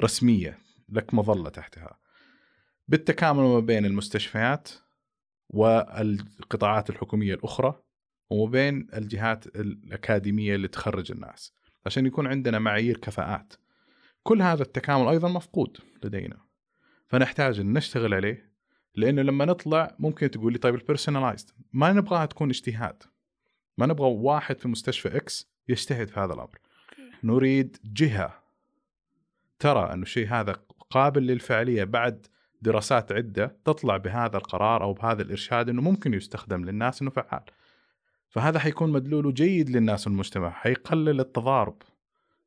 رسمية لك مظلة تحتها. بالتكامل ما بين المستشفيات والقطاعات الحكومية الأخرى وما بين الجهات الأكاديمية اللي تخرج الناس عشان يكون عندنا معايير كفاءات. كل هذا التكامل أيضا مفقود لدينا. فنحتاج أن نشتغل عليه لأنه لما نطلع ممكن تقول لي طيب ال personalized ما نبغاها تكون اجتهاد. ما نبغى واحد في مستشفى X يجتهد في هذا الأمر. نريد جهة. ترى انه الشيء هذا قابل للفعاليه بعد دراسات عدة تطلع بهذا القرار أو بهذا الإرشاد إنه ممكن يستخدم للناس إنه فعال. فهذا حيكون مدلوله جيد للناس والمجتمع، حيقلل التضارب.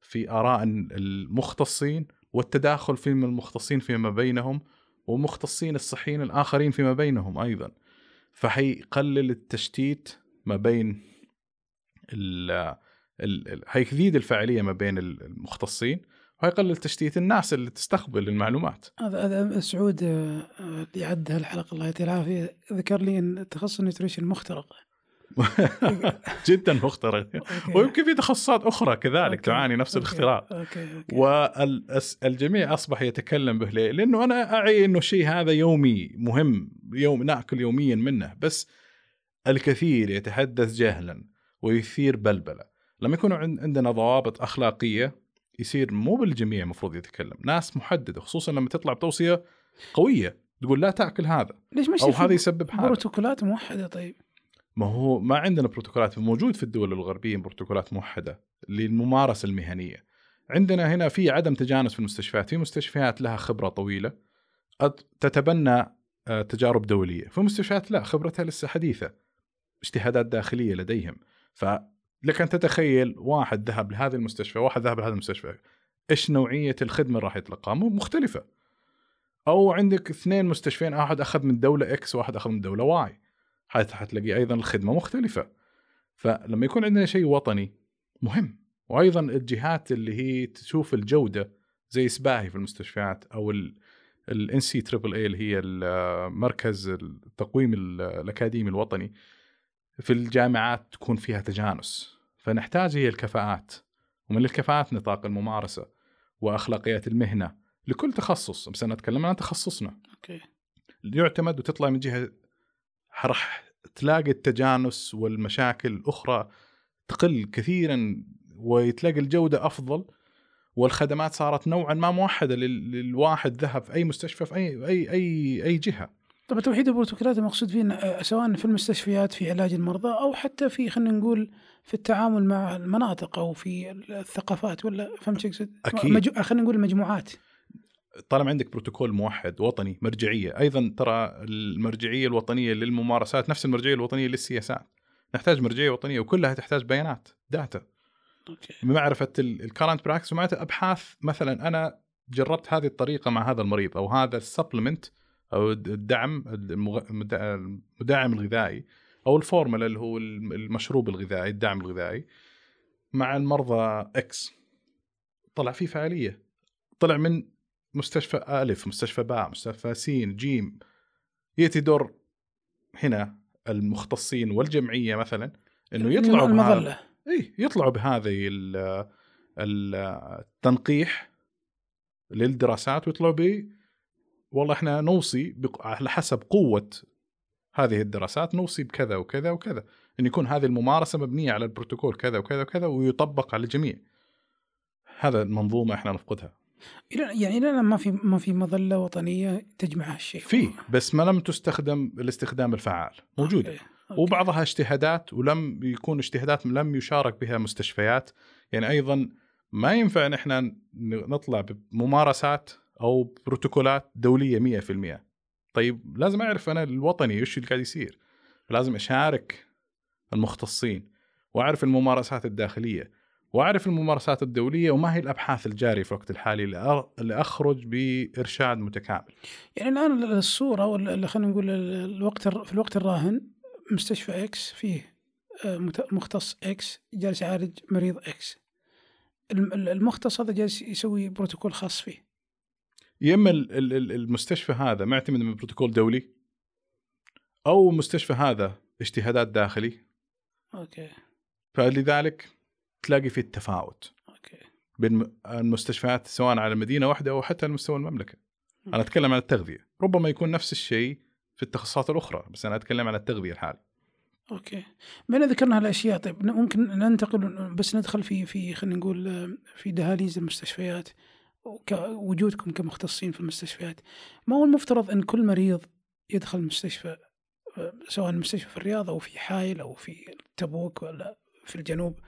في آراء المختصين والتداخل في المختصين فيما بينهم ومختصين الصحيين الآخرين فيما بينهم أيضا. فحيقلل التشتيت ما بين ال ال حيزيد الفاعلية ما بين المختصين ويقلل تشتيت الناس اللي تستقبل المعلومات. هذا هذا سعود آه، اللي عد هالحلقة. الله يعطيه العافية. ذكر لي إن تخصص النيوتريشن مخترق جدا مخترق ويمكن في تخصصات أخرى كذلك تعاني نفس الاختراق والجميع أصبح يتكلم به ليه؟ لأنه أنا أعي إنه الشيء هذا يومي مهم يوم نأكل يوميا منه بس الكثير يتحدث جهلا ويثير بلبلة. لما يكون عندنا ضوابط أخلاقية يصير مو بالجميع المفروض يتكلم. ناس محددة خصوصا لما تطلع بتوصية قوية تقول لا تأكل هذا. ليش ما أو هذا يسبب هذا بروتوكولات موحدة طيب؟ ما هو ما عندنا بروتوكولات موجود في الدول الغربية بروتوكولات موحدة للممارسة المهنية. عندنا هنا في عدم تجانس في المستشفيات في مستشفيات لها خبرة طويلة تتبنى آه، تجارب دولية في مستشفيات لا خبرتها لسه حديثة اجتهادات داخلية لديهم. ف لك أن تتخيل واحد ذهب لهذه المستشفى واحد ذهب لهذا المستشفى إيش نوعية الخدمة اللي راح يتلقاها؟ مختلفة. أو عندك اثنين مستشفين واحد أخذ من دولة X وواحد أخذ من دولة Y حتلاقي أيضا الخدمة مختلفة. فلما يكون عندنا شيء وطني مهم وأيضا الجهات اللي هي تشوف الجودة زي سباهي في المستشفيات أو ال NCAAA اللي هي مركز التقويم الأكاديمي الوطني في الجامعات تكون فيها تجانس. فنحتاج هي الكفاءات ومن الكفاءات نطاق الممارسة وأخلاقيات المهنة لكل تخصص. بس أنا أتكلم عن تخصصنا. أوكي. يعتمد وتطلع من جهة راح تلاقي التجانس والمشاكل الأخرى تقل كثيرا وتلاقي الجودة أفضل والخدمات صارت نوعا ما موحدة للواحد ذهب في أي مستشفى في أي أي أي أي جهة. طب توحيد البروتوكولات المقصود فيه آه، سواء في المستشفيات في علاج المرضى أو حتى في خلينا نقول في التعامل مع المناطق أو في الثقافات ولا فهمت شو أقصد؟ أكيد. مج... خلينا نقول المجموعات طالما عندك بروتوكول موحد وطني مرجعية. أيضا ترى المرجعية الوطنية للممارسات نفس المرجعية الوطنية للسياسات. نحتاج مرجعية وطنية وكلها تحتاج بيانات data okay. بمعرفة ال current practice ومعرفه أبحاث مثلا أنا جربت هذه الطريقة مع هذا المريض أو هذا ال supplement أو الدعم المدعم الغذائي أو الفورمولا اللي هو المشروب الغذائي الدعم الغذائي مع المرضى X طلع فيه فعالية. طلع من مستشفى آلف مستشفى باء مستشفى سين جيم. يأتي دور هنا المختصين والجمعية مثلا إنه يطلعوا المظلة. إي يطلعوا بهذه التنقيح للدراسات ويطلعوا ب والله إحنا نوصي على حسب قوة هذه الدراسات نوصي بكذا وكذا وكذا. إن يكون هذه الممارسة مبنية على البروتوكول كذا وكذا وكذا ويطبق على الجميع. هذا المنظومة إحنا نفقدها. يعني إلى ما في ما في مظلة وطنية تجمع هالشيء. في بس ما لم تستخدم الاستخدام الفعال. موجودة. okay. okay. وبعضها اجتهادات ولم يكون اجتهادات لم يشارك بها مستشفيات. يعني أيضا ما ينفع ان إحنا نطلع بممارسات أو بروتوكولات دولية 100% طيب لازم أعرف أنا الوطني إيش اللي قاعد يصير. لازم أشارك المختصين وأعرف الممارسات الداخلية. وأعرف الممارسات الدولية وما هي الأبحاث الجارية في الوقت الحالي لاخرج بإرشاد متكامل. يعني الآن الصورة ولا خلينا نقول الوقت في الوقت الراهن مستشفى X فيه آه، مختص X جالس يعالج مريض X. المختص هذا جالس يسوي بروتوكول خاص فيه. يا إما المستشفى هذا معتمد من بروتوكول دولي أو المستشفى هذا اجتهادات داخلي okay فلذلك تلاقي في التفاوت okay. بين المستشفيات سواء على مدينة واحدة أو حتى على مستوى المملكة. أنا أتكلم عن التغذية. ربما يكون نفس الشيء في التخصصات الأخرى بس أنا أتكلم عن التغذية الحالي. okay. بما ذكرنا هالأشياء طيب ممكن ننتقل بس ندخل في في خلينا نقول في دهاليز المستشفيات وجودكم كمختصين في المستشفيات. ما هو المفترض إن كل مريض يدخل المستشفى سواء المستشفى في الرياض أو في حائل أو في تبوك ولا في الجنوب؟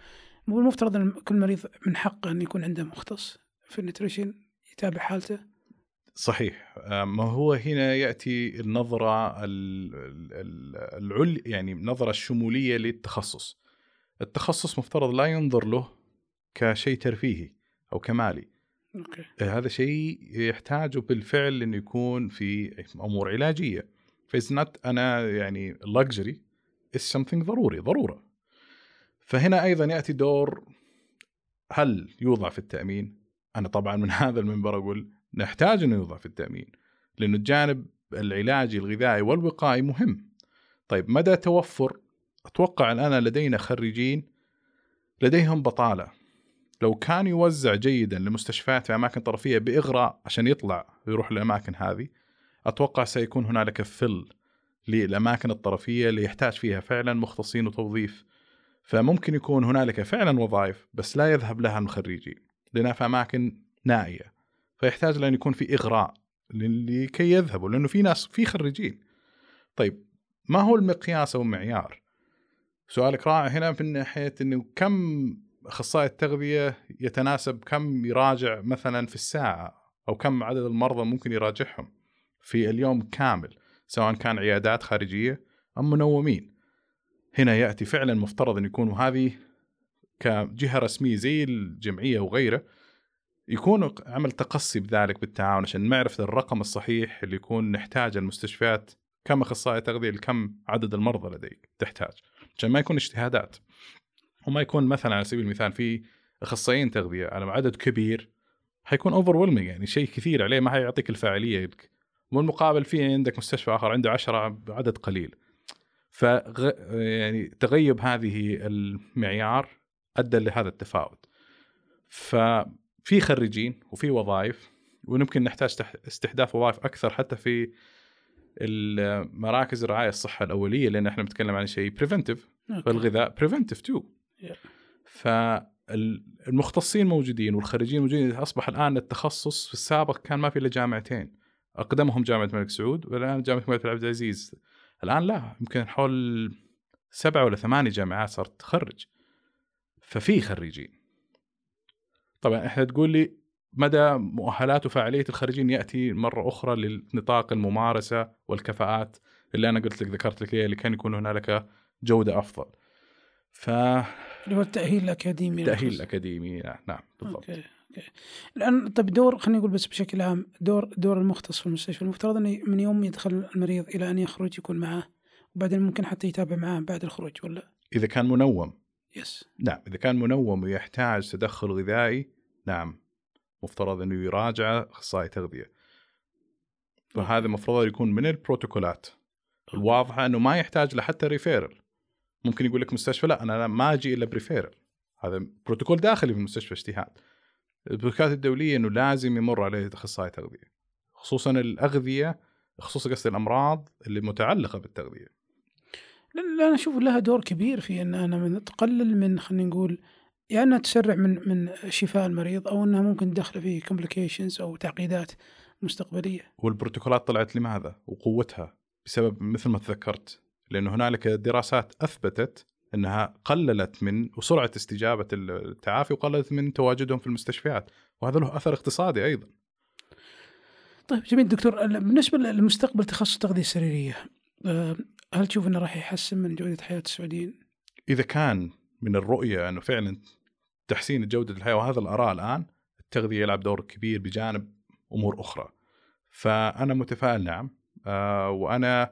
مو المفترض إن كل مريض من حقه أن يكون عنده مختص في ال nutrition يتابع حالته. صحيح. ما هو هنا يأتي النظرة العل يعني النظرة الشمولية للتخصص. التخصص مفترض لا ينظر له كشيء ترفيهي أو كمالي. okay. هذا شيء يحتاجه بالفعل انه يكون في أمور علاجية. ف is not أنا يعني luxury is something ضروري ضرورة. فهنا أيضا يأتي دور هل يوضع في التأمين؟ أنا طبعا من هذا المنبر أقول نحتاج إنه يوضع في التأمين لأنه الجانب العلاجي الغذائي والوقائي مهم. طيب مدى توفر أتوقع الآن لدينا خريجين لديهم بطالة لو كان يوزع جيدا لمستشفيات في أماكن طرفية بإغراء عشان يطلع ويروح للأماكن هذه أتوقع سيكون هنالك فل للأماكن الطرفية اللي يحتاج فيها فعلا مختصين وتوظيف فممكن يكون هنالك فعلا وظائف بس لا يذهب لها الخريجين لانها في اماكن نائية. فيحتاج لأن يكون في إغراء لكي يذهبوا لأنه في ناس في خريجين. طيب ما هو المقياس أو المعيار؟ سؤالك رائع هنا من ناحية إنه كم أخصائي التغذية يتناسب كم يراجع مثلا في الساعة أو كم عدد المرضى ممكن يراجعهم في اليوم كامل سواء كان عيادات خارجية أم منومين. هنا يأتي فعلا مفترض أن يكونوا هذه كجهة رسمية زي الجمعية وغيره يكون عمل تقصي بذلك بالتعاون عشان نعرف الرقم الصحيح اللي يكون نحتاج المستشفيات كم أخصائي تغذية لكم عدد المرضى لديك تحتاج عشان ما يكون اجتهادات. وما يكون مثلا على سبيل المثال في أخصائيين تغذية على عدد كبير حيكون اوفر يعني شيء كثير عليه ما حيعطيك الفاعلية لك. والمقابل في عندك مستشفى آخر عنده عشرة بعدد قليل. ف يعني تغيب هذه المعيار أدى لهذا التفاوت. ففي خريجين وفي وظائف ويمكن نحتاج استحداث وظائف أكثر حتى في المراكز الرعايه الصحة الأولية لأن إحنا بنتكلم عن شيء preventive فالغذاء preventive too فالمختصين موجودين والخريجين موجودين أصبح الآن التخصص في السابق كان ما في إلا جامعتين. أقدمهم جامعة الملك سعود والآن جامعة الملك عبد العزيز. الآن لا يمكن حول سبعة ولا ثمانية جامعات صارت تخرج ففي خريجين طبعا إحنا تقول لي مدى مؤهلات وفاعلية الخريجين يأتي مرة أخرى لنطاق الممارسة والكفاءات اللي أنا قلت لك ذكرت لك اللي كان يكون هنالك جودة أفضل. ف اللي هو التأهيل الأكاديمي التأهيل الأكاديمي نعم بالضبط. Okay. الآن طيب دور خلينا نقول بس بشكل عام دور دور المختص في المستشفى. المفترض إنه من يوم يدخل المريض إلى أن يخرج يكون معاه وبعدين ممكن حتى يتابع معاه بعد الخروج ولا؟ إذا كان منوم. Yes. نعم إذا كان منوم ويحتاج تدخل غذائي نعم. مفترض إنه يراجع أخصائي تغذية. فهذا المفروض يكون من البروتوكولات. الواضحة إنه ما يحتاج لحتى referral ممكن يقول لك مستشفى لا أنا ما أجي إلا ب referral هذا بروتوكول داخلي في المستشفى اجتهاد. البروتوكولات الدولية إنه لازم يمر عليه اخصائي تغذيه خصوصا الأغذية خصوصا قصد الأمراض اللي متعلقة بالتغذية لا أنا أشوف لها دور كبير في إن أنا من تقلل من خلينا نقول يا إنها تسرع من من شفاء المريض أو إنها ممكن تدخل فيه complications أو تعقيدات مستقبلية. والبروتوكولات طلعت لماذا؟ وقوتها بسبب مثل ما تذكرت لأنه هنالك دراسات أثبتت إنها قللت من وسرعة استجابة التعافي وقللت من تواجدهم في المستشفيات وهذا له أثر اقتصادي أيضا. طيب جميل دكتور بالنسبة للمستقبل تخصص التغذية السريرية آه، هل تشوف إنه راح يحسن من جودة حياة السعوديين؟ إذا كان من الرؤية إنه فعلا تحسين جودة الحياة وهذا الاراء الآن التغذية يلعب دور كبير بجانب أمور أخرى. فأنا متفائل نعم آه وأنا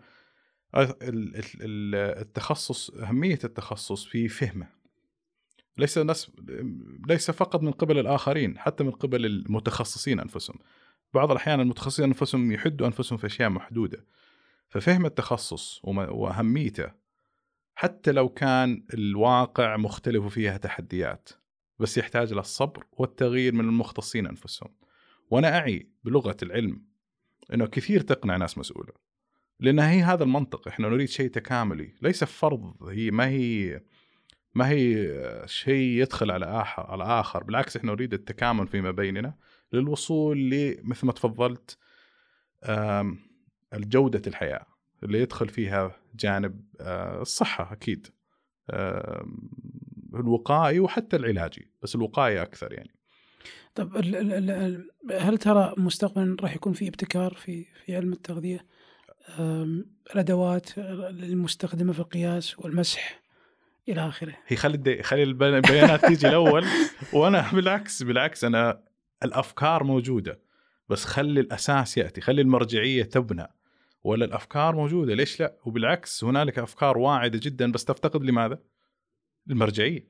التخصص أهمية التخصص في فهمه. ليس ناس ليس فقط من قبل الآخرين حتى من قبل المتخصصين أنفسهم. بعض الأحيان المتخصصين أنفسهم يحدوا أنفسهم في أشياء محدودة. ففهم التخصص وأهميته حتى لو كان الواقع مختلف وفيها تحديات بس يحتاج للصبر والتغيير من المختصين أنفسهم. وأنا أعي بلغة العلم إنه كثير تقنع ناس مسؤولة. لانها هي هذا المنطق إحنا نريد شيء تكاملي ليس فرض هي ما هي ما هي شيء يدخل على آخر على آخر بالعكس إحنا نريد التكامل فيما بيننا للوصول لمثل ما تفضلت الجودة الحياة اللي يدخل فيها جانب آه، الصحة أكيد الوقائي وحتى العلاجي بس الوقاية أكثر يعني طب هل ترى مستقبلا راح يكون في ابتكار في في علم التغذية؟ الادوات المستخدمة في القياس والمسح إلى آخره. هي خلي خلي البيانات تيجي الأول. وأنا بالعكس بالعكس أنا الأفكار موجودة بس خلي الأساس يأتي خلي المرجعية تبنى. ولا الأفكار موجودة ليش لا؟ وبالعكس هنالك أفكار واعدة جدا بس تفتقد لماذا؟ المرجعية.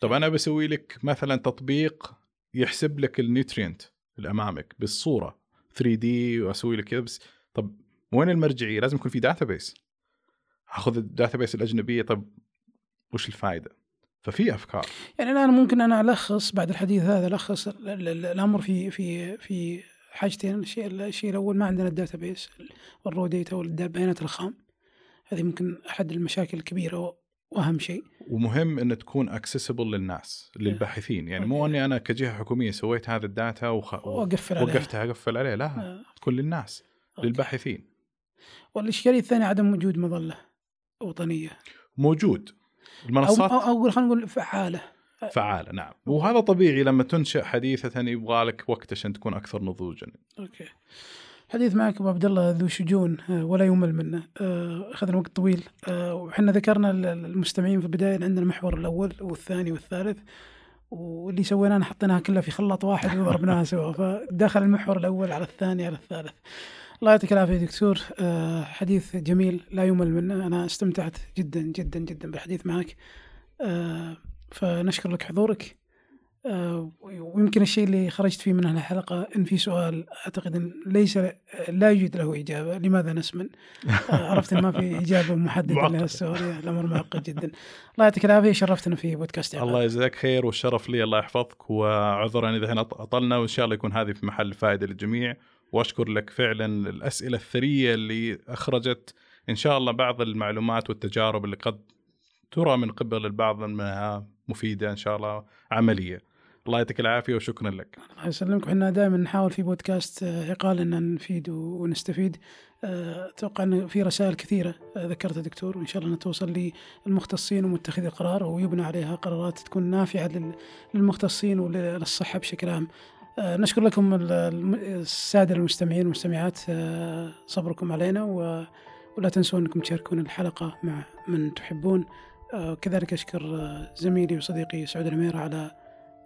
طب أنا بسوي لك مثلا تطبيق يحسب لك ال nutrient اللي امامك بالصورة 3D وأسوي لك كذا بس طب وين المرجعية؟ لازم يكون في database أخذ ال database الأجنبية طب وش الفائده ففي أفكار. يعني الآن ممكن أنا ألخص بعد الحديث هذا ألخص الأمر في في في حاجتين. الشيء الشيء الأول ما عندنا ال database وال raw data والبيانات الخام. هذه ممكن أحد المشاكل الكبيرة وأهم شيء. ومهم إن تكون accessible للناس للباحثين. يعني مو أني أنا كجهة حكومية سويت هذا ال data وخ... وقفل عليها. وقفتها أقفل عليه لا آه. تكون للناس okay. للباحثين. والإشكالية الثانية عدم وجود مظلة وطنية. موجود. المنصات أو, أو خلينا نقول فعالة. فعالة نعم. وهذا طبيعي لما تنشئ حديثة يبغى لك وقت عشان تكون أكثر نضوجا. أوكي. الحديث معك أبو عبد الله ذو شجون آه، ولا يمل منه. آه، أخذنا وقت طويل. آه، وحنا ذكرنا المستمعين في البداية عندنا المحور الأول والثاني والثالث واللي سويناه حطيناها كلها في خلاط واحد وضربناها سوا. فدخل المحور الأول على الثاني على الثالث. الله يعطيك العافية دكتور. حديث جميل لا يمل منه. أنا استمتعت جدا جدا جدا بالحديث معك. فنشكر لك حضورك. آه، ويمكن الشيء اللي خرجت فيه من الحلقة إن في سؤال أعتقد إن ليس لا يوجد له إجابة. لماذا نسمن؟ آه، عرفت إن ما في إجابة محددة لهذا السؤال الأمر معقد جدا. الله يعطيك العافية. شرفتنا في بودكاست الله يجزاك خير والشرف لي الله يحفظك. وعذرا إذا أطلنا وإن شاء الله يكون هذه في محل فائدة للجميع. وأشكر لك فعلا الأسئلة الثرية اللي أخرجت. إن شاء الله بعض المعلومات والتجارب اللي قد ترى من قبل البعض منها مفيدة إن شاء الله عملية. الله يعطيك العافية وشكرا لك. الله يسلمك. إحنا دائما نحاول في بودكاست آه، عقال أن نفيد ونستفيد. آه، أتوقع أن في رسائل كثيرة آه، ذكرتها دكتور. وان شاء الله أنها توصل للمختصين ومتخذي القرار ويبنى عليها قرارات تكون نافعة للمختصين وللصحة بشكل عام. نشكر لكم السادة المستمعين والمستمعات صبركم علينا ولا تنسوا أنكم تشاركون الحلقة مع من تحبون. كذلك أشكر زميلي وصديقي سعود العمير على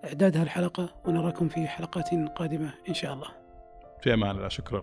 إعداد هالحلقة ونراكم في حلقات قادمة إن شاء الله. في أمان الله. شكرا.